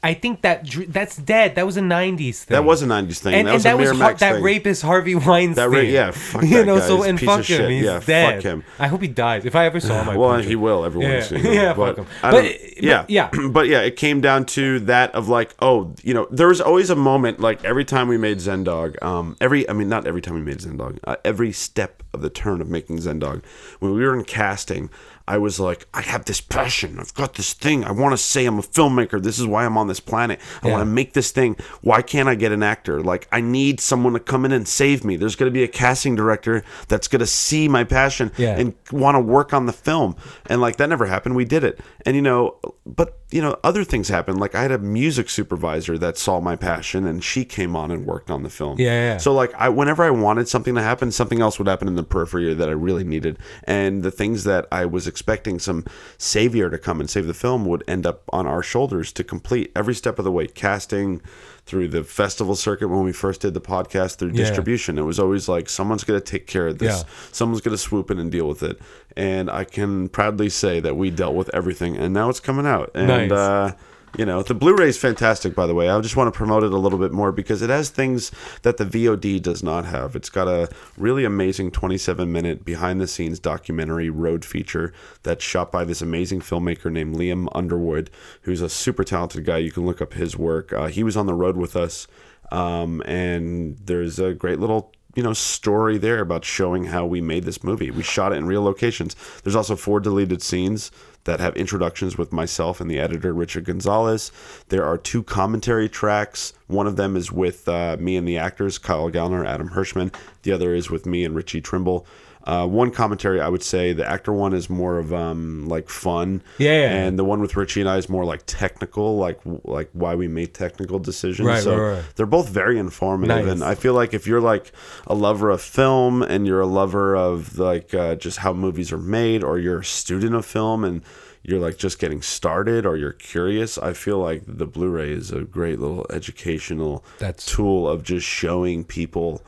S2: I think that dr- that's dead. That was a '90s thing.
S1: That was a '90s thing.
S2: And
S1: that
S2: and
S1: was
S2: that was har- that rapist Harvey Weinstein.
S1: That ra- yeah, fuck
S2: you
S1: that
S2: know.
S1: guy.
S2: So
S1: He's
S2: and fuck him.
S1: shit.
S2: He's
S1: Yeah, fuck him.
S2: I hope he dies. If I ever saw him, I'd
S1: Well, he will every
S2: Yeah.
S1: once in a while.
S2: Yeah,
S1: but
S2: fuck him. But
S1: yeah,
S2: yeah.
S1: but yeah, it came down to that of like, oh, you know, there was always a moment like every time we made Zendog, um, every, I mean, not every time we made Zendog, uh, every step of the turn of making Zendog, when we were in casting. I was like, I have this passion. I've got this thing. I want to say I'm a filmmaker. This is why I'm on this planet. I
S2: Yeah.
S1: want to make this thing. Why can't I get an actor? Like, I need someone to come in and save me. There's going to be a casting director that's going to see my passion
S2: Yeah.
S1: and want to work on the film. And like that never happened. We did it. And you know, but you know, other things happened. Like I had a music supervisor that saw my passion and she came on and worked on the film.
S2: Yeah, yeah.
S1: So like I whenever I wanted something to happen, something else would happen in the periphery that I really needed. And the things that I was expecting some savior to come and save the film would end up on our shoulders to complete every step of the way. Casting through the festival circuit when we first did the podcast through
S2: Yeah.
S1: distribution. It was always like someone's going to take care of this.
S2: Yeah.
S1: Someone's going to swoop in and deal with it. And I can proudly say that we dealt with everything and now it's coming out. And
S2: Nice.
S1: uh you know, the Blu-ray is fantastic, by the way. I just want to promote it a little bit more because it has things that the VOD does not have. It's got a really amazing 27-minute behind-the-scenes documentary road feature that's shot by this amazing filmmaker named Liam Underwood, who's a super talented guy. You can look up his work. Uh, he was on the road with us, um, and there's a great little you know story there about showing how we made this movie. We shot it in real locations. There's also four deleted scenes that have introductions with myself and the editor Richard Gonzalez. There are two commentary tracks. One of them is with uh, me and the actors Kyle Gallner, Adam Hirschman. The other is with me and Richie Trimble. Uh, one commentary, I would say, the actor one is more of um, like fun,
S2: Yeah, yeah.
S1: and the one with Richie and I is more like technical, like like why we made technical decisions.
S2: Right,
S1: so
S2: right, right.
S1: they're both very informative,
S2: Nice.
S1: and I feel like if you're like a lover of film and you're a lover of like uh, just how movies are made, or you're a student of film and you're like just getting started, or you're curious, I feel like the Blu-ray is a great little educational
S2: That's-
S1: tool of just showing people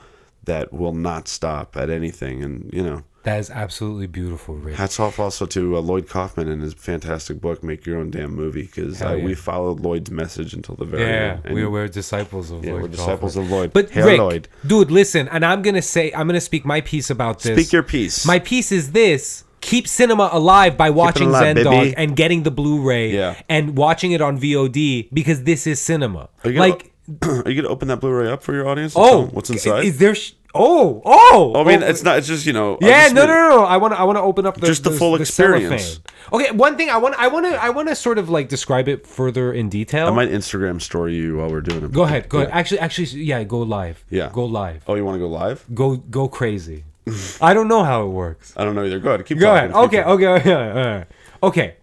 S1: that will not stop at anything, and you know.
S2: That is absolutely beautiful, Rick.
S1: Hats off also to uh, Lloyd Kaufman and his fantastic book, Make Your Own Damn Movie, because uh,
S2: yeah.
S1: we followed Lloyd's message until the very
S2: Yeah,
S1: end. And
S2: we we're disciples of
S1: yeah,
S2: Lloyd
S1: we're disciples
S2: Kaufman.
S1: of Lloyd.
S2: But
S1: Hail
S2: Rick,
S1: Lloyd.
S2: dude, listen, and I'm gonna say, I'm gonna speak my piece about this.
S1: Speak your piece.
S2: My piece is this: keep cinema alive by watching
S1: alive,
S2: Zendog
S1: baby.
S2: and getting the Blu-ray
S1: Yeah.
S2: and watching it on VOD because this is cinema.
S1: Are you gonna,
S2: Like,
S1: are you gonna open that Blu-ray up for your audience?
S2: oh,
S1: what's inside?
S2: Is there? Sh- oh, oh.
S1: I mean,
S2: oh,
S1: it's not. It's just you know.
S2: Yeah, no, no, no, no. I want to, I want to open up the,
S1: Just the full experience.
S2: cellophane. Okay, one thing I want, I want to, I want to sort of like describe it further in detail.
S1: I might Instagram story you while we're doing it.
S2: go ahead, go
S1: Yeah.
S2: ahead. Actually, actually, yeah, go live.
S1: Yeah.
S2: go live.
S1: Oh, you want to go live?
S2: Go, go crazy. I don't know how it works.
S1: I don't know either. Go ahead. Keep
S2: Go
S1: talking.
S2: ahead. Okay, okay, okay, okay. Okay.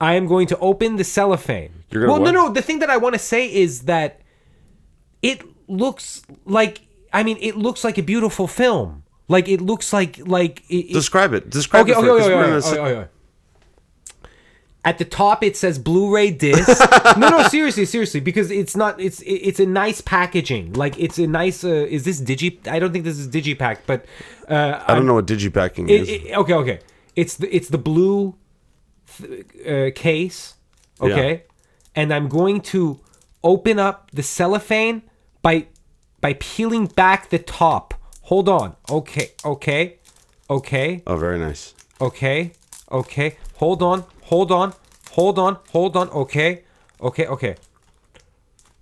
S2: I am going to open the cellophane.
S1: You're gonna
S2: well,
S1: what?
S2: no, no. The thing that I want to say is that it looks like. I mean, it looks like a beautiful film. Like it looks like like. It, it-
S1: Describe it. Describe
S2: okay,
S1: it.
S2: okay, okay, okay, okay, okay, okay. At the top, it says Blu-ray disc. no, no, seriously, seriously, because it's not. It's it- it's a nice packaging. Like it's a nice. Uh, is this digi? I don't think this is digipack, but uh,
S1: I don't know what digipacking
S2: it,
S1: is.
S2: it- okay, okay. It's the it's the blue th- uh, case. Okay, and I'm going to open up the cellophane by by peeling back the top. Hold on. Okay, okay, okay,
S1: oh, very nice.
S2: okay, okay. Hold on, hold on, hold on, hold on. Okay, okay, okay.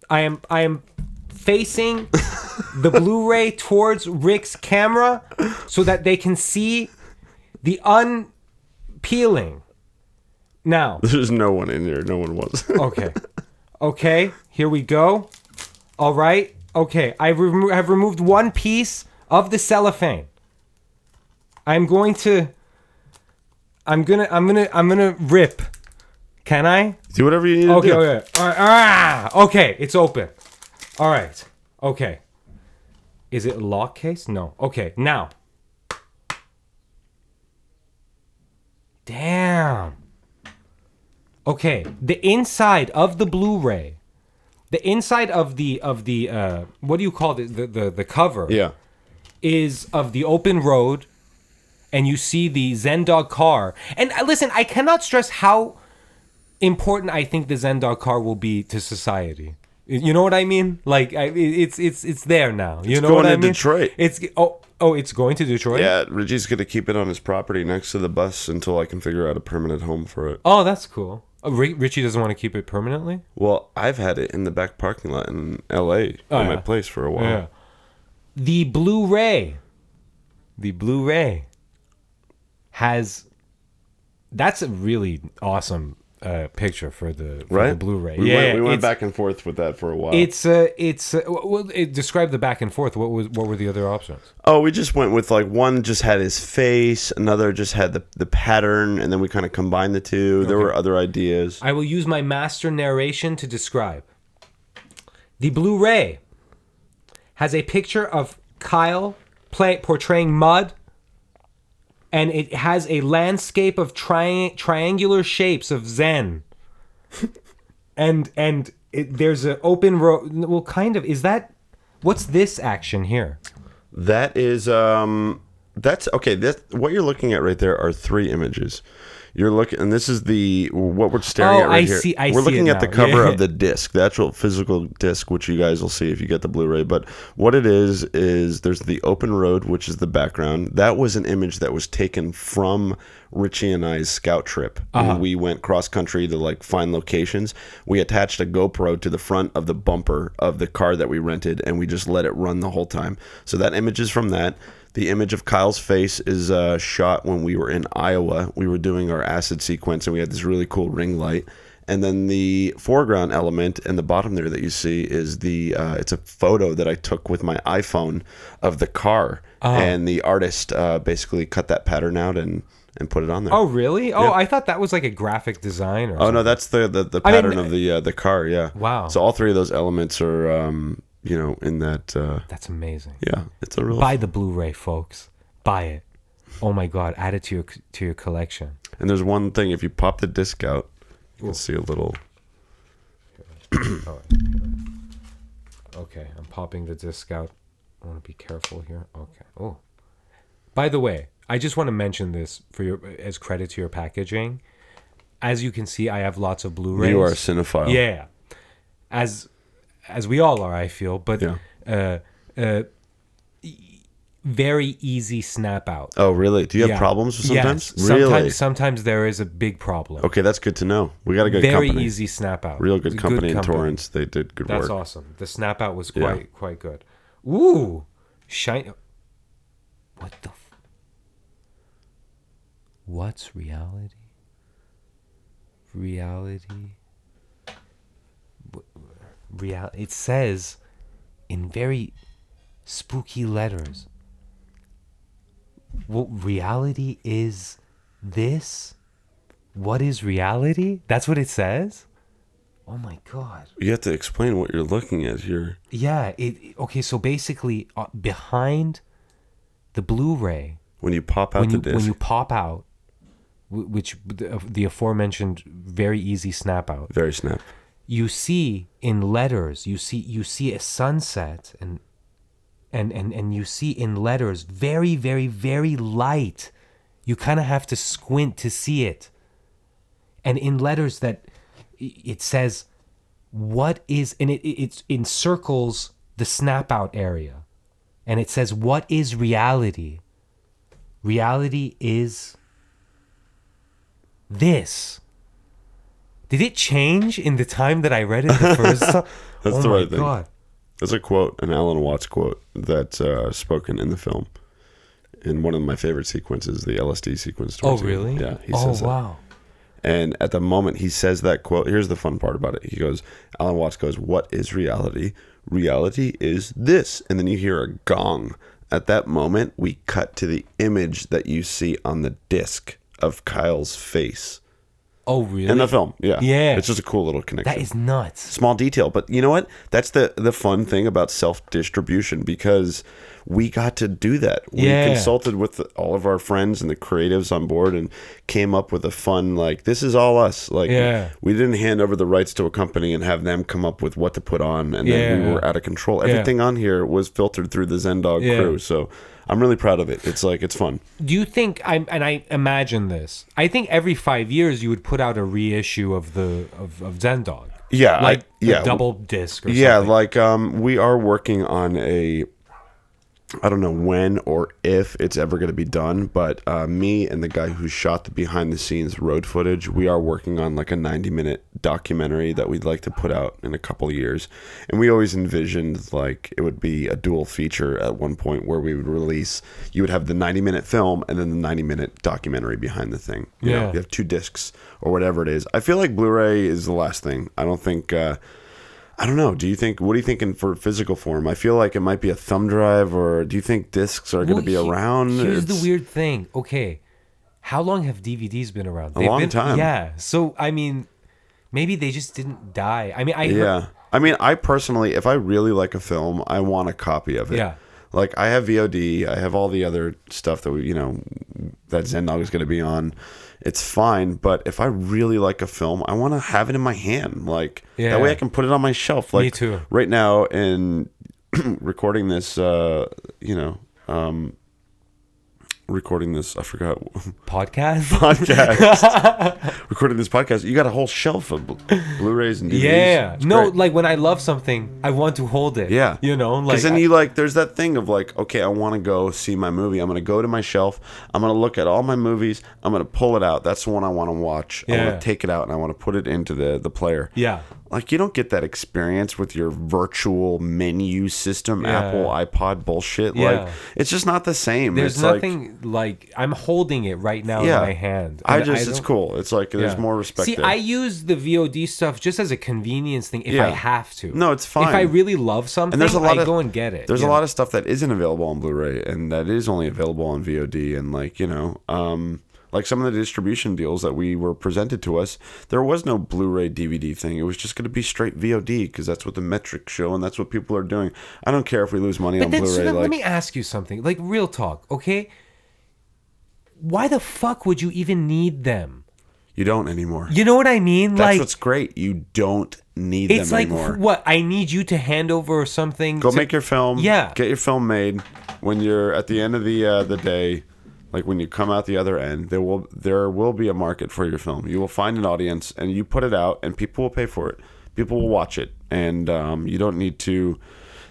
S2: I am I am facing the Blu-ray towards Rick's camera so that they can see the unpeeling. Now,
S1: There's no one in here. No one was.
S2: okay, okay, here we go. All right, okay. I remo- have removed one piece of the cellophane. I'm going to. I'm gonna. I'm gonna. I'm gonna rip. Can I?
S1: do whatever you need to
S2: Okay,
S1: do.
S2: okay. All right. Ah, okay, it's open. All right. Okay. Is it a lock case? No. Okay, now. Damn. Okay, the inside of the Blu-ray, the inside of the of the uh what do you call it? The the the cover
S1: Yeah.
S2: is of the open road and you see the Zendog car. And uh, listen, I cannot stress how important I think the Zendog car will be to society. You know what I mean? Like I, it- it's it's it's there now. You know
S1: going
S2: what I
S1: to
S2: mean?
S1: Detroit.
S2: It's oh oh it's going to Detroit.
S1: Yeah, Richie's gonna keep it on his property next to the bus until I can figure out a permanent home for it.
S2: Oh, that's cool. Oh, Richie doesn't want to keep it permanently.
S1: Well, I've had it in the back parking lot in L.A.
S2: Oh,
S1: in my place for a while.
S2: Yeah. The Blu-ray, the Blu-ray has. That's a really awesome uh, picture for the, for
S1: Right,
S2: the Blu-ray.
S1: We
S2: yeah,
S1: went, we went back and forth with that for a while.
S2: It's uh, it's uh, well, it describe the back and forth. What was what were the other options?
S1: oh, we just went with like one just had his face, another just had the the pattern, and then we kind of combined the two. There were other ideas.
S2: I will use my master narration to describe. The Blu-ray has a picture of Kyle play, portraying mud, and it has a landscape of tri- triangular shapes of Zen, and and it, there's an open road. Well, kind of. Is that what's this action here?
S1: That is um that's okay, that what you're looking at right there are three images. You're looking and this is the what we're staring
S2: Oh,
S1: at right
S2: I
S1: here.
S2: see- I
S1: we're
S2: see
S1: looking at the cover
S2: Yeah.
S1: of the disc, the actual physical disc which you guys will see if you get the Blu-ray, but what it is is there's the open road which is the background. That was an image that was taken from Richie and I's scout trip.
S2: Uh-huh.
S1: We went cross country to like find locations. We attached a GoPro to the front of the bumper of the car that we rented, and we just let it run the whole time. So that image is from that. The image of Kyle's face is uh, shot when we were in Iowa. We were doing our acid sequence, and we had this really cool ring light. And then the foreground element in the bottom there that you see is the uh, it's a photo that I took with my iPhone of the car, and the artist uh, basically cut that pattern out and and put it on there.
S2: Oh, really? Oh, I thought that was like a graphic design or
S1: Oh
S2: something.
S1: no, that's the the, the
S2: I mean,
S1: pattern of the uh, the car. Yeah.
S2: Wow.
S1: So all three of those elements are, um, you know, in that. Uh,
S2: That's amazing.
S1: yeah, it's a real.
S2: Buy the Blu-ray, folks. Buy it. Oh my God! Add it to your to your collection.
S1: And there's one thing: if you pop the disc out, you can see a little.
S2: Okay, I'm popping the disc out. I want to be careful here. Okay. Oh. By the way, I just want to mention this for your as credit to your packaging. As you can see, I have lots of Blu-rays.
S1: You are a cinephile.
S2: Yeah. As as we all are, I feel, but
S1: Yeah.
S2: uh uh very easy snap out.
S1: Oh really? Do you have
S2: Yeah.
S1: problems sometimes?
S2: Yes.
S1: Really?
S2: Sometimes sometimes there is a big problem.
S1: Okay, that's good to know. We got a good
S2: very
S1: company.
S2: easy snap out.
S1: Real good
S2: It's a
S1: company in Torrance. They did good
S2: That's
S1: work.
S2: That's awesome. The snap out was
S1: Yeah.
S2: quite quite good. Ooh, shine. What the? F- What's reality? Reality. Real. It says in very spooky letters. What reality is this? What is reality? That's what it says. Oh my god.
S1: You have to explain what you're looking at here.
S2: Yeah, it okay, so basically uh, behind the Blu-ray
S1: When you pop out
S2: when
S1: the
S2: you
S1: disc.
S2: when you pop out which the, the aforementioned very easy snap out
S1: very snap.
S2: You see in letters you see you see a sunset and and and and you see in letters very very very light. You kind of have to squint to see it. And in letters that it says what is and it it- it's in circles the snap out area. And it says what is reality? Reality is this did it change in the time that I read it the first time?
S1: That's
S2: oh
S1: the right thing.
S2: god!
S1: There's a quote, an Alan Watts quote that's uh, spoken in the film. In one of my favorite sequences, the LSD sequence.
S2: Oh
S1: towards the end.
S2: really?
S1: Yeah, he
S2: oh
S1: says that.
S2: wow!
S1: And at the moment he says that quote, here's the fun part about it. He goes, Alan Watts goes, What is reality? Reality is this. And then you hear a gong. At that moment, we cut to the image that you see on the disc of Kyle's face
S2: Oh really?
S1: in the film. Yeah.
S2: Yeah.
S1: It's just a cool little connection
S2: that is nuts.
S1: small detail but you know what that's the the fun thing about self distribution because we got to do that we
S2: Yeah.
S1: consulted with all of our friends and the creatives on board and came up with a fun like this is all us like
S2: Yeah.
S1: we didn't hand over the rights to a company and have them come up with what to put on and then we were out of control everything on here was filtered through the zendog
S2: Yeah.
S1: crew so i'm really proud of it it's like it's fun
S2: Do you think I and I imagine this? I think every five years you would put out a reissue of the of, of Zendog.
S1: yeah I-
S2: like
S1: yeah
S2: a double disc. Or
S1: yeah
S2: something.
S1: like um we are working on a i don't know when or if it's ever going to be done but uh, me and the guy who shot the behind the scenes road footage we are working on like a 90 minute documentary that we'd like to put out in a couple of years. And we always envisioned like it would be a dual feature at one point where we would release you would have the 90 minute film and then the 90 minute documentary behind the thing. You know
S2: Yeah.
S1: you have two discs or whatever it is. I feel like blu-ray is the last thing. I don't think uh, I don't know. Do you think? What are you thinking for physical form? I feel like it might be a thumb drive, or do you think discs are going to be
S2: he-
S1: around?
S2: Here's
S1: It's-
S2: the weird thing. Okay, how long have DVDs been around?
S1: A long
S2: been,
S1: time.
S2: Yeah. So I mean, maybe they just didn't die. I mean, I
S1: Yeah. I mean, I personally, if I really like a film, I want a copy of it.
S2: Yeah.
S1: Like I have VOD, I have all the other stuff that we, you know, that Zen Dog is going to be on, it's fine. But if I really like a film, I want to have it in my hand. Like that way, I can put it on my shelf. Like
S2: too.
S1: Right now, in recording this, uh, you know, um, recording this, I forgot
S2: Podcast.
S1: podcast. recording this podcast, you got a whole shelf of Blu- Blu-rays and DVDs.
S2: Yeah.
S1: It's
S2: No,
S1: great.
S2: like when I love something, I want to hold it.
S1: Yeah.
S2: You know, like
S1: Because then
S2: I-
S1: you like, there's that thing of like, okay, I want to go see my movie. I'm going to go to my shelf. I'm going to look at all my movies. I'm going to pull it out. That's the one I want to watch. I
S2: Yeah.
S1: want to take it out and I want to put it into the the player.
S2: Yeah.
S1: Like you don't get that experience with your virtual menu system,
S2: Yeah.
S1: Apple iPod bullshit.
S2: Yeah.
S1: Like it's just not the same.
S2: There's
S1: it's like-
S2: nothing like, I'm holding it right now
S1: yeah,
S2: in my hand.
S1: I just it's cool. It's like there's more respect.
S2: See,
S1: there.
S2: I use the VOD stuff just as a convenience thing if I have to.
S1: No, it's fine
S2: If I really love something,
S1: and there's a lot
S2: I
S1: of
S2: go and get it.
S1: There's a
S2: know?
S1: lot of stuff that isn't available on Blu-ray and that is only available on VOD and like you know, um, like some of the distribution deals that we were presented to us, there was no Blu-ray DVD thing. It was just going to be straight VOD because that's what the metrics show and that's what people are doing. I don't care if we lose money
S2: But
S1: on
S2: then,
S1: Blu-ray.
S2: then
S1: like,
S2: let me ask you something. Like real talk, okay? Why the fuck would you even need them?
S1: you don't anymore.
S2: You know what I mean?
S1: that's
S2: like
S1: what's great. You don't need them.
S2: it's
S1: them
S2: like
S1: anymore.
S2: what I need you to hand over something.
S1: Go
S2: to-
S1: make your film.
S2: Yeah.
S1: Get your film made. When you're at the end of the uh, the day, like when you come out the other end, there will there will be a market for your film. You will find an audience, and you put it out, and people will pay for it. People will watch it, and um, you don't need to.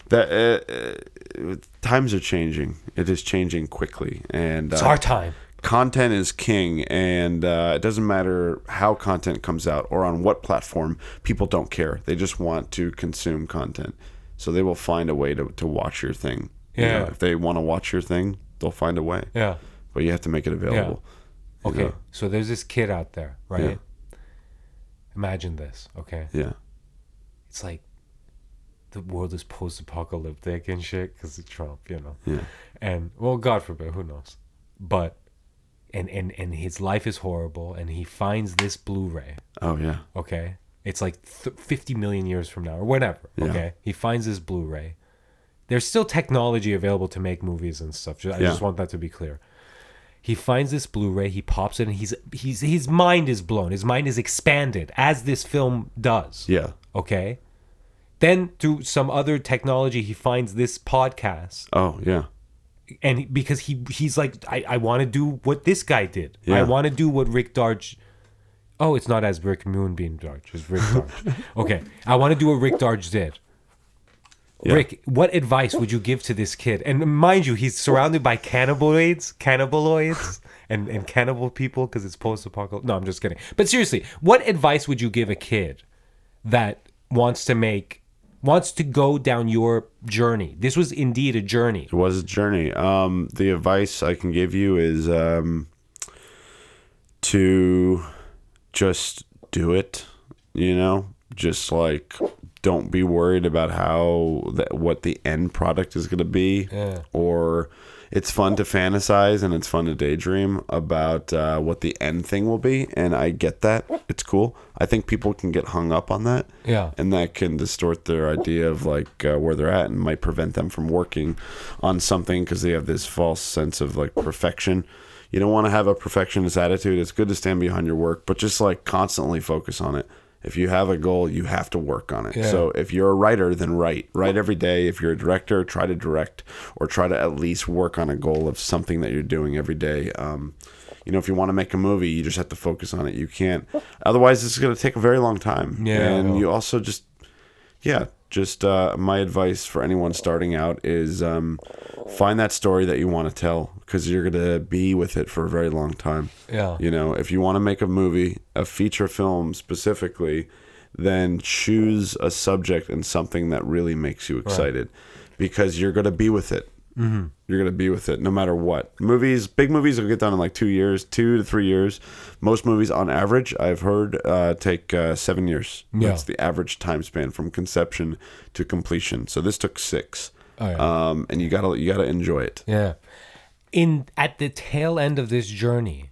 S1: That uh, uh, times are changing. It is changing quickly, and
S2: It's
S1: uh,
S2: our time.
S1: content is king and uh, it doesn't matter how content comes out or on what platform people don't care they just want to consume content so they will find a way to, to watch your thing You
S2: Yeah.
S1: know, if they want to watch your thing they'll find a way
S2: Yeah.
S1: But you have to make it available you
S2: Okay.
S1: know?
S2: So there's this kid out there, right?
S1: Yeah.
S2: Imagine this, okay?
S1: yeah
S2: It's like the world is post-apocalyptic and shit because of Trump, you know.
S1: yeah
S2: And well, God forbid, who knows? But and and and his life is horrible, and he finds this Blu-ray.
S1: oh yeah
S2: Okay, it's like th- 50 million years from now or whatever.
S1: Yeah.
S2: Okay, he finds this Blu-ray. There's still technology available to make movies and stuff. Ju- I
S1: Yeah.
S2: just want that to be clear. He finds this Blu-ray, he pops it, and he's he's his mind is blown. His mind is expanded as this film does.
S1: yeah
S2: Okay. Then through some other technology, he finds this podcast,
S1: oh yeah
S2: and he, because he he's like, I, I want to do what this guy did.
S1: Yeah.
S2: I want to do what Rick Darge. Oh, it's not as Rick Moonbeam Darge. It's Rick Darge. okay, I want to do what Rick Darge did.
S1: Yeah.
S2: Rick, what advice would you give to this kid? And mind you, he's surrounded by cannibaloids, cannibaloids, and, and cannibal people because it's post-apocalyptic. No, I'm just kidding. But seriously, what advice would you give a kid that wants to make, wants to go down your journey? This was indeed a journey.
S1: It was a journey. Um, the advice I can give you is um, to just do it. You know, just like don't be worried about how that what the end product is going to be,
S2: Yeah.
S1: or it's fun to fantasize and it's fun to daydream about uh, what the end thing will be. And I get that; it's cool. I think people can get hung up on that
S2: Yeah.
S1: and that can distort their idea of like uh, where they're at and might prevent them from working on something because they have this false sense of like perfection you don't want to have a perfectionist attitude it's good to stand behind your work but just like constantly focus on it if you have a goal you have to work on it.
S2: Yeah.
S1: so if you're a writer then write. Write every day. If you're a director try to direct or try to at least work on a goal of something that you're doing every day. Um, you know if you want to make a movie you just have to focus on it. You can't otherwise it's going to take a very long time.
S2: Yeah.
S1: and you also just yeah just uh, my advice for anyone starting out is um, find that story that you want to tell because you're going to be with it for a very long time.
S2: Yeah.
S1: you know if you want to make a movie a feature film specifically then choose a subject and something that really makes you excited because you're going to be with it mm-hmm. you're going to be with it no matter what movies big movies will get done in like two years two to three years most movies on average i've heard uh, take uh, seven years
S2: Yeah.
S1: that's the average time span from conception to completion so this took six
S2: Oh, yeah.
S1: um, and you gotta you gotta enjoy it
S2: Yeah. In at the tail end of this journey,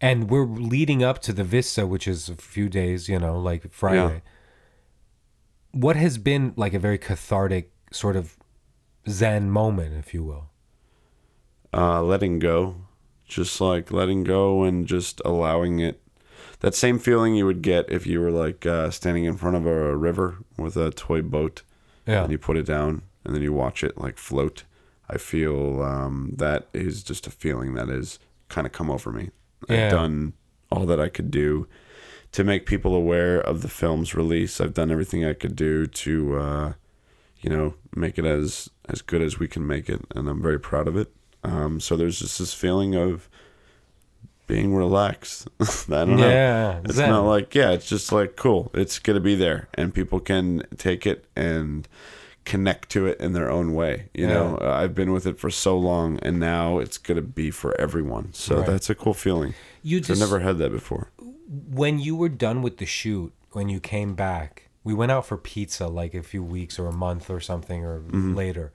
S2: and we're leading up to the Vista, which is a few days, you know, like Friday. What has been like a very cathartic sort of Zen moment, if you will?
S1: uh, letting go, just like letting go and just allowing it. That same feeling you would get if you were like uh, standing in front of a river with a toy boat
S2: Yeah.
S1: and you put it down and then you watch it like float. I feel um, that is just a feeling that has kind of come over me.
S2: Yeah.
S1: I've done all that I could do to make people aware of the film's release. I've done everything I could do to, uh, you know, make it as as good as we can make it, and I'm very proud of it. Um, so there's just this feeling of being relaxed. I don't know.
S2: Yeah,
S1: It's not like yeah, it's just like cool. It's gonna be there, and people can take it and connect to it in their own way. You know, Uh, I've been with it for so long, and now it's gonna be for everyone. So
S2: Right.
S1: that's a cool feeling.
S2: You
S1: I've
S2: just
S1: never had that before.
S2: when you were done with the shoot, when you came back, we went out for pizza like a few weeks or a month or something or
S1: Mm-hmm.
S2: later.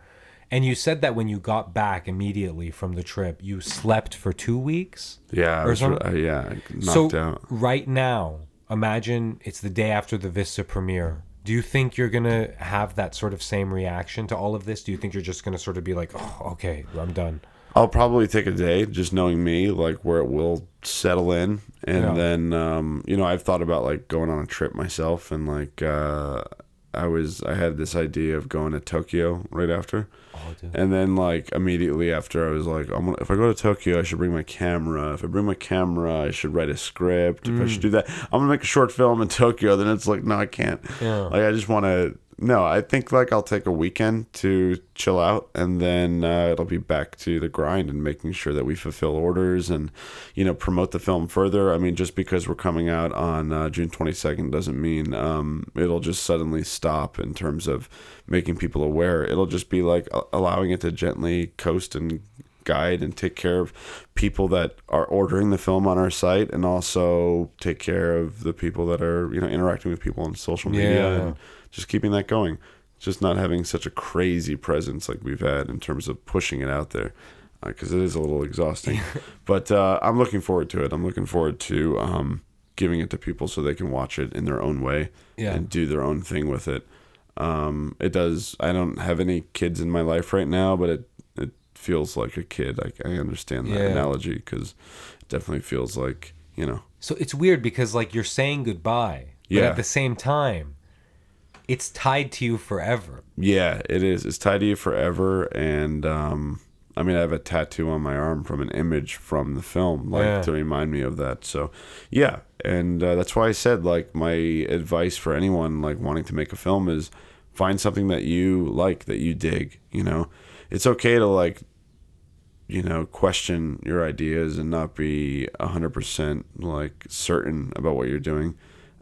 S2: And you said that when you got back immediately from the trip, you slept for two weeks.
S1: Yeah,
S2: Or something?
S1: uh, yeah, knocked
S2: so
S1: out.
S2: right now, imagine it's the day after the Vista premiere. Do you think you're gonna have that sort of same reaction to all of this? Do you think you're just gonna sort of be like, "Oh, okay, I'm done"?
S1: I'll probably take a day, just knowing me, like where it will settle in, and
S2: Yeah.
S1: then um, you know I've thought about like going on a trip myself, and like uh, I was I had this idea of going to Tokyo right after,
S2: Oh,
S1: and then like immediately after I was like, I'm gonna, if I go to Tokyo, I should bring my camera. If I bring my camera, I should write a script. If I
S2: Mm.
S1: should do that, I'm gonna make a short film in Tokyo. Then it's like, no, I can't.
S2: Yeah.
S1: Like I just want to. No, I think like I'll take a weekend to chill out, and then uh, it'll be back to the grind and making sure that we fulfill orders and you know promote the film further. I mean, just because we're coming out on uh, June 22nd doesn't mean um, it'll just suddenly stop in terms of making people aware. It'll just be like allowing it to gently coast and guide and take care of people that are ordering the film on our site and also take care of the people that are you know interacting with people on social media
S2: Yeah.
S1: and just keeping that going just not having such a crazy presence like we've had in terms of pushing it out there because it is a little exhausting but uh, i'm looking forward to it i'm looking forward to um, giving it to people so they can watch it in their own way
S2: Yeah.
S1: and do their own thing with it um, it does i don't have any kids in my life right now but it feels like a kid i, I understand that
S2: Yeah.
S1: analogy because it definitely feels like you know
S2: So it's weird because like you're saying goodbye, but
S1: Yeah.
S2: at the same time, it's tied to you forever.
S1: Yeah, it is. It's tied to you forever, and um, I mean, I have a tattoo on my arm from an image from the film, like
S2: Yeah.
S1: to remind me of that. So, yeah, and uh, that's why I said like my advice for anyone like wanting to make a film is find something that you like, that you dig. You know, it's okay to like you know question your ideas and not be 100% like certain about what you're doing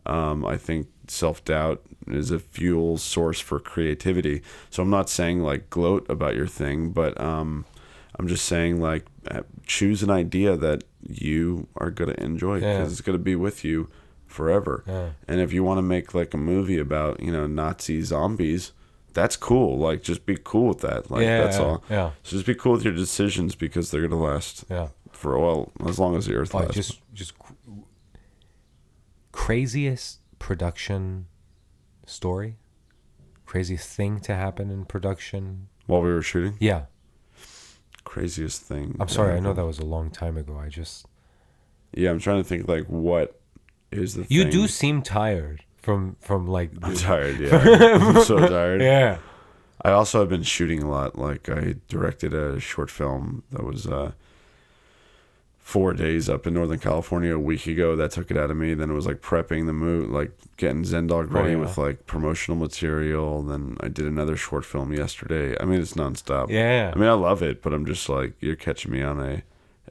S1: um, i think self-doubt is a fuel source for creativity so i'm not saying like gloat about your thing but um, i'm just saying like uh, choose an idea that you are going to enjoy because
S2: Yeah.
S1: it's going to be with you forever
S2: Yeah.
S1: and if you want to make like a movie about you know nazi zombies that's cool like just be cool with that like
S2: yeah,
S1: that's all
S2: Yeah,
S1: so just be cool with your decisions because they're gonna last
S2: yeah.
S1: for well as long as the earth
S2: Oh,
S1: lasts.
S2: just just cr- craziest production story, craziest thing to happen in production.
S1: While we were shooting,
S2: Yeah,
S1: craziest thing.
S2: I'm sorry. I know that was a long time ago. I just
S1: Yeah, I'm trying to think like what is the.
S2: you
S1: thing.
S2: do seem tired from from like
S1: I'm tired. Yeah, I'm so tired.
S2: yeah.
S1: I also have been shooting a lot. Like I directed a short film that was uh, four days up in Northern California a week ago. That took it out of me. Then it was like prepping the move, like getting Zendog ready
S2: yeah.
S1: with like promotional material. Then I did another short film yesterday. I mean, it's nonstop.
S2: Yeah.
S1: I mean, I love it, but I'm just like you're catching me on a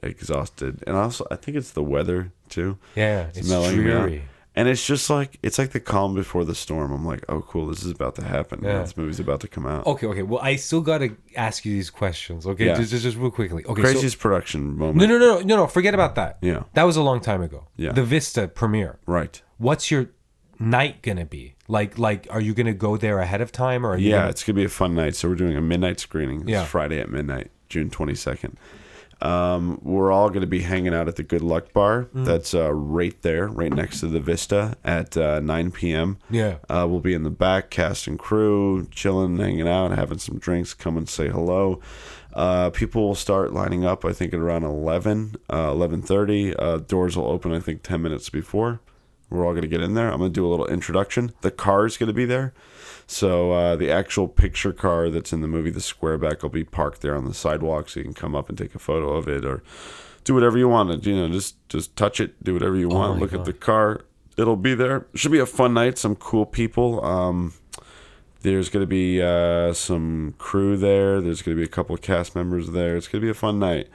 S1: exhausted, and also I think it's the weather too.
S2: Yeah, it's
S1: out.
S2: dreary.
S1: And it's just like it's like the calm before the storm. I'm like, oh, cool, this is about to happen.
S2: Yeah.
S1: This movie's about to come out.
S2: Okay, okay. Well, I still gotta ask you these questions. Okay,
S1: Yeah.
S2: just, just just real quickly. Okay,
S1: Craziest production moment.
S2: no, no, no, no, no, no. Forget about that.
S1: Yeah.
S2: that was a long time ago.
S1: Yeah.
S2: the Vista premiere.
S1: Right.
S2: What's your night gonna be like? Like, are you gonna go there ahead of time, or are you
S1: Yeah,
S2: gonna-
S1: it's gonna be a fun night. So we're doing a midnight screening. It's
S2: Yeah.
S1: Friday at midnight, June 22nd. Um, we're all going to be hanging out at the Good Luck Bar.
S2: Mm.
S1: That's uh, right there, right next to the Vista at uh, 9 p.m.
S2: Yeah.
S1: Uh, we'll be in the back, cast and crew, chilling, hanging out, having some drinks. Come and say hello. Uh, people will start lining up. I think at around 11, uh, 11:30. Uh, doors will open. I think 10 minutes before. We're all gonna get in there. I'm gonna do a little introduction. The car's gonna be there. So uh, the actual picture car that's in the movie, the squareback, will be parked there on the sidewalk, so you can come up and take a photo of it or do whatever you want. You know, just just touch it, do whatever you want.
S2: my
S1: Look
S2: God.
S1: at the car. It'll be there. Should be a fun night. Some cool people. Um, there's going to be uh, some crew there. There's going to be a couple of cast members there. It's going to be a fun night.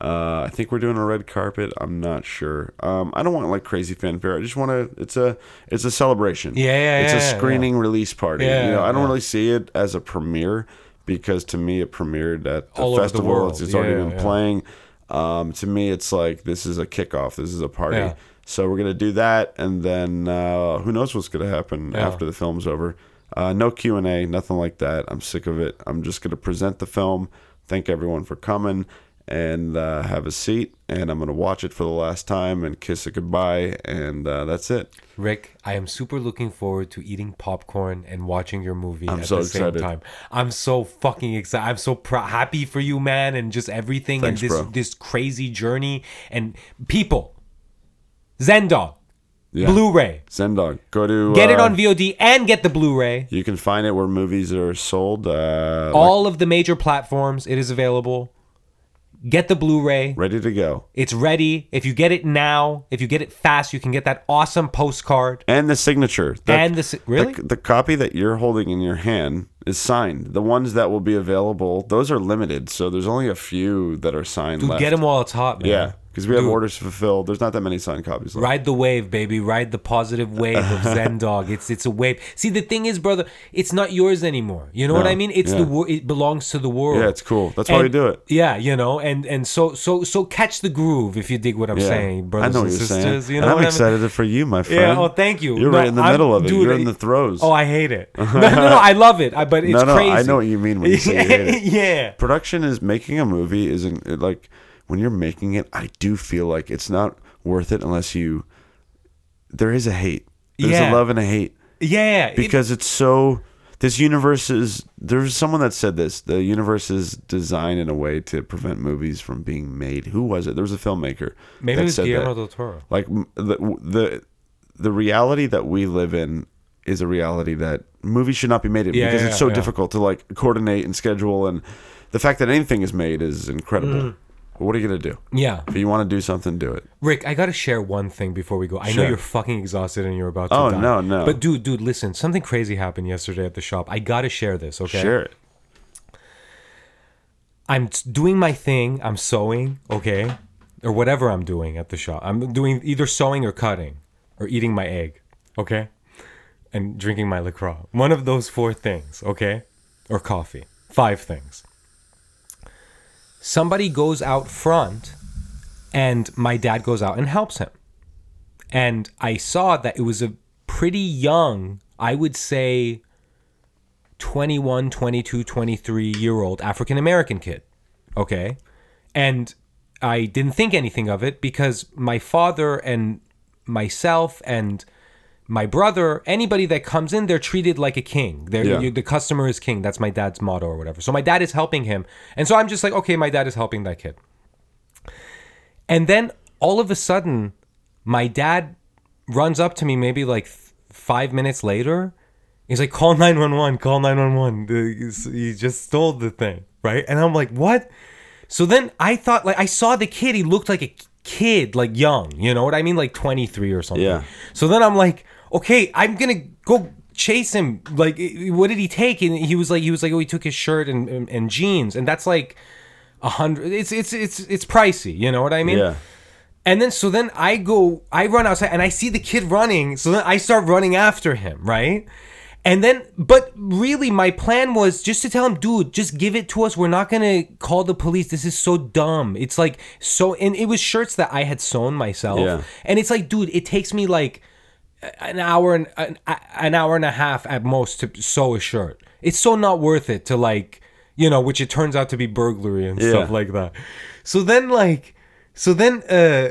S1: Uh, I think we're doing a red carpet. I'm not sure. Um, I don't want like crazy fanfare. I just want to. It's a it's a celebration.
S2: Yeah, yeah,
S1: It's
S2: yeah,
S1: a
S2: yeah,
S1: screening release party.
S2: Yeah,
S1: you know, I don't
S2: yeah.
S1: really see it as a premiere because to me it premiered at the
S2: All over the
S1: festival. It's, it's already
S2: yeah,
S1: been
S2: yeah.
S1: playing. Um, to me, it's like this is a kickoff. This is a party.
S2: Yeah.
S1: So we're gonna do that, and then uh, who knows what's gonna happen
S2: Yeah.
S1: after the film's over. Uh, no Q and A, nothing like that. I'm sick of it. I'm just gonna present the film, thank everyone for coming, and uh, have a seat. And I'm gonna watch it for the last time and kiss it goodbye, and uh, that's it.
S2: Rick, I am super looking forward to eating popcorn and watching your movie
S1: I'm
S2: at
S1: so
S2: the same
S1: excited.
S2: time. I'm so fucking excited. I'm so happy for you, man, and just everything
S1: Thanks,
S2: and this
S1: bro.
S2: this crazy journey and people. Zendog,
S1: Yeah.
S2: Blu-ray.
S1: Zendog, go to
S2: Get it
S1: uh,
S2: on VOD and get the Blu-ray.
S1: You can find it where movies are sold. Uh, like,
S2: All of the major platforms, it is available. Get the Blu-ray.
S1: ready to go.
S2: It's ready. If you get it now, if you get it fast, you can get that awesome postcard.
S1: And the signature. The-
S2: And the si- really?
S1: The, the copy that you're holding in your hand is signed. The ones that will be available, those are limited. So there's only a few that are signed
S2: Dude,
S1: left.
S2: get them while it's hot, man.
S1: Yeah, because we have
S2: Dude.
S1: orders fulfilled. There's not that many signed copies left.
S2: Ride the wave, baby. Ride the positive wave of Zen Dog. It's it's a wave. See, the thing is, brother, it's not yours anymore. You know what I mean? It's
S1: yeah.
S2: the it belongs to the world.
S1: Yeah, it's cool. That's why we do it.
S2: Yeah, you know, and and so so so catch the groove if you dig what I'm
S1: Yeah.
S2: saying,
S1: I
S2: brothers
S1: know what
S2: and
S1: you're
S2: sisters.
S1: saying.
S2: You know
S1: and I'm
S2: what I mean?
S1: excited for you, my friend.
S2: Yeah. Oh, thank you.
S1: You're
S2: No,
S1: right in the
S2: I'm-
S1: middle of it.
S2: dude,
S1: You're in the throes.
S2: Oh, I hate it. No, no, no. I love it. I, but it's
S1: no, no,
S2: crazy.
S1: I know what you mean when you say you hate it.
S2: yeah.
S1: production is making a movie isn't it, like when you're making it i do feel like it's not worth it unless you there is a hate there's
S2: Yeah.
S1: a love and a hate
S2: Yeah. it-
S1: because it's so this universe is there's someone that said this the universe is designed in a way to prevent movies from being made who was it there was a filmmaker
S2: maybe it was Guillermo del Toro.
S1: like the, the the reality that we live in is a reality that movies should not be made in
S2: Yeah,
S1: because
S2: yeah,
S1: it's so difficult to like coordinate and schedule and the fact that anything is made is incredible
S2: Mm.
S1: What are you gonna do
S2: Yeah.
S1: if you want to do something do it
S2: Rick, I gotta share one thing before we go. I know you're fucking exhausted and you're about to
S1: Oh,
S2: die.
S1: no, no.
S2: But dude, dude, listen. Something crazy happened yesterday at the shop. I gotta share this. Okay.
S1: share it
S2: I'm t- doing my thing. I'm sewing. Okay, or whatever I'm doing at the shop. I'm doing either sewing or cutting, or eating my egg. Okay, and drinking my Lacroix. One of those four things. Okay, or coffee. Five things. Somebody goes out front, and my dad goes out and helps him. And I saw that it was a pretty young, I would say 21, 22, 23 year old African American kid. Okay. And I didn't think anything of it because my father and myself and my brother, anybody that comes in, they're treated like a king. They're,
S1: Yeah.
S2: you- the customer is king. That's my dad's motto or whatever. So my dad is helping him. And so I'm just like, okay, my dad is helping that kid. And then all of a sudden, my dad runs up to me maybe like th- five minutes later. He's like, call 911, call 911. The- You just stole the thing, right? And I'm like, what? So then I thought, like, I saw the kid. He looked like a kid, like young. You know what I mean? Like 23 or something.
S1: Yeah.
S2: So then I'm like, okay, I'm to go chase him. Like, what did he take? And he was like, he was like, oh, he took his shirt and, and, and jeans. And that's like a hundred. It's, it's, it's, it's pricey. You know what I mean?
S1: yeah
S2: And then so then I go, I run outside and I see the kid running. So then I start running after him, right? And then, but really, my plan was just to tell him, dude, just give it to us. We're not gonna call the police. This is so dumb. It's like so, and it was shirts that I had sewn myself.
S1: Yeah.
S2: And it's like, dude, it takes me like an hour and an, an hour and a half at most to sew a shirt. It's so not worth it to like you know, which it turns out to be burglary and
S1: Yeah.
S2: stuff like that. So then, like, so then, uh,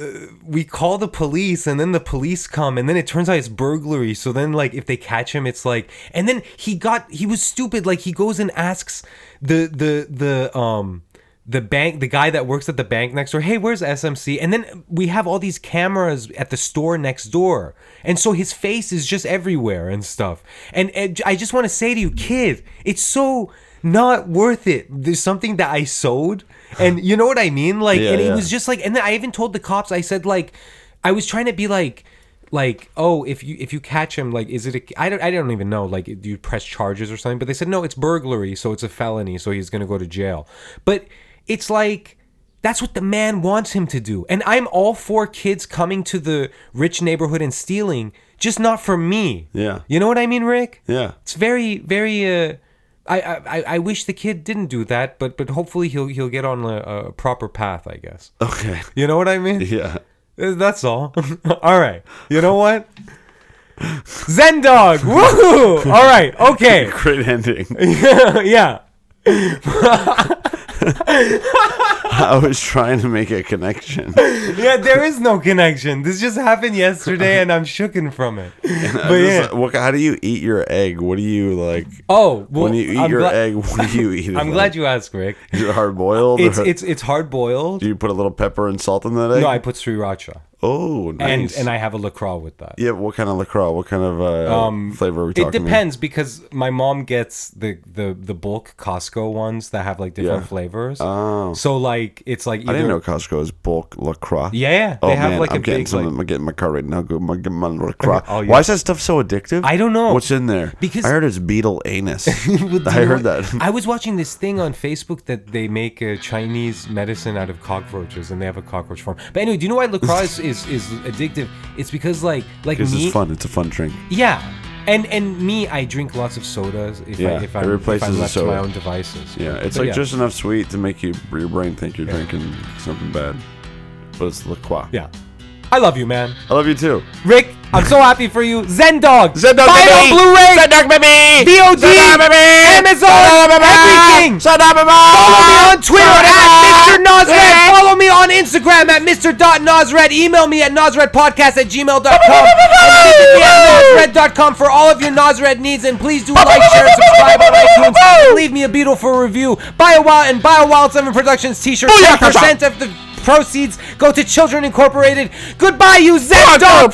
S2: uh, we call the police and then the police come and then it turns out it's burglary so then like if they catch him it's like and then he got he was stupid like he goes and asks the the the um the bank the guy that works at the bank next door hey where's smc and then we have all these cameras at the store next door. And so his face is just everywhere and stuff. And, and i just want to say to you kid it's so not worth it. There's something that i sowed and you know what i mean? Like
S1: Yeah,
S2: and it
S1: yeah.
S2: was just like and then i even told the cops i said like i was trying to be like like oh if you if you catch him like is it a i don't i don't even know like do you press charges or something? But they said no it's burglary so it's a felony so he's gonna go to jail. But it's like that's what the man wants him to do and i'm all for kids coming to the rich neighborhood and stealing just not for me
S1: Yeah.
S2: you know what i mean rick
S1: Yeah.
S2: it's very very uh I, I, I wish the kid didn't do that, but but hopefully he'll he'll get on a, a proper path, I guess.
S1: Okay.
S2: You know what I mean?
S1: Yeah.
S2: Uh, That's all. all right. You know what? Zen dog. Woohoo! All right. Okay.
S1: Great ending.
S2: yeah.
S1: I was trying to make a connection.
S2: Yeah. There is no connection. This just happened yesterday, and I'm shooken from it. But yeah.
S1: What, how do you eat your egg? What do you like?
S2: Oh, well,
S1: when you eat
S2: I'm
S1: your
S2: gla-
S1: egg, what do you eat?
S2: I'm
S1: like?
S2: glad you asked, Rick.
S1: Is it hard boiled?
S2: It's
S1: or
S2: it's it's hard boiled.
S1: do you put a little pepper and salt in that egg?
S2: No, I put sriracha,
S1: oh,
S2: and
S1: nice.
S2: and I have a lacroix with that.
S1: yeah. What kind of lacroix? What kind of uh, flavor are we
S2: It
S1: talking? here?
S2: depends because my mom gets the the the bulk Costco ones that have like different
S1: Yeah.
S2: flavors.
S1: Oh.
S2: So like it's like either,
S1: I didn't know Costco is bulk lacroix.
S2: Yeah,
S1: Oh
S2: they have
S1: man,
S2: like
S1: I'm
S2: a
S1: getting
S2: big
S1: some.
S2: like.
S1: I'm getting my car right now. Go, my, get my lacroix.
S2: Oh, yeah.
S1: Why is that stuff so addictive?
S2: I don't know.
S1: What's in there?
S2: Because-
S1: I heard it's beetle anus. I heard that.
S2: I was watching this thing on Facebook that they make a Chinese medicine out of cockroaches, and they have a cockroach farm. But anyway, do you know why lacroix is, is, is addictive? It's because like like
S1: This
S2: me,
S1: is fun. It's a fun drink.
S2: yeah, and and me, I drink lots of sodas if
S1: Yeah,
S2: I if
S1: it
S2: I'm, if
S1: replaces
S2: I'm
S1: the
S2: left to my own devices.
S1: Yeah, it's
S2: But
S1: like
S2: yeah.
S1: just enough sweet to make you your brain think you're drinking something bad, but it's LaCroix.
S2: yeah. I love you, man.
S1: I love you too.
S2: Rick, I'm so happy for you. Zen Dog.
S1: Zen Dog,
S2: Buy
S1: baby.
S2: on Blu-ray.
S1: Zen Dog, baby.
S2: VOD.
S1: Baby.
S2: Amazon.
S1: Zen Dog, baby.
S2: Everything.
S1: Zen Dog, baby.
S2: Follow me on Twitter at Mr. Nazred.
S1: Yeah.
S2: Follow me on Instagram at Mr.Nazred. Email me at nazredpodcast at gmail.com. and nazred.com for all of your Nazred needs. And please do like, share, and subscribe on iTunes. And leave me a beautiful review. Buy a Wild and Buy a Wild 7 Productions t-shirt. 10% of the proceeds go to Children Incorporated. Goodbye, you Zen Dog!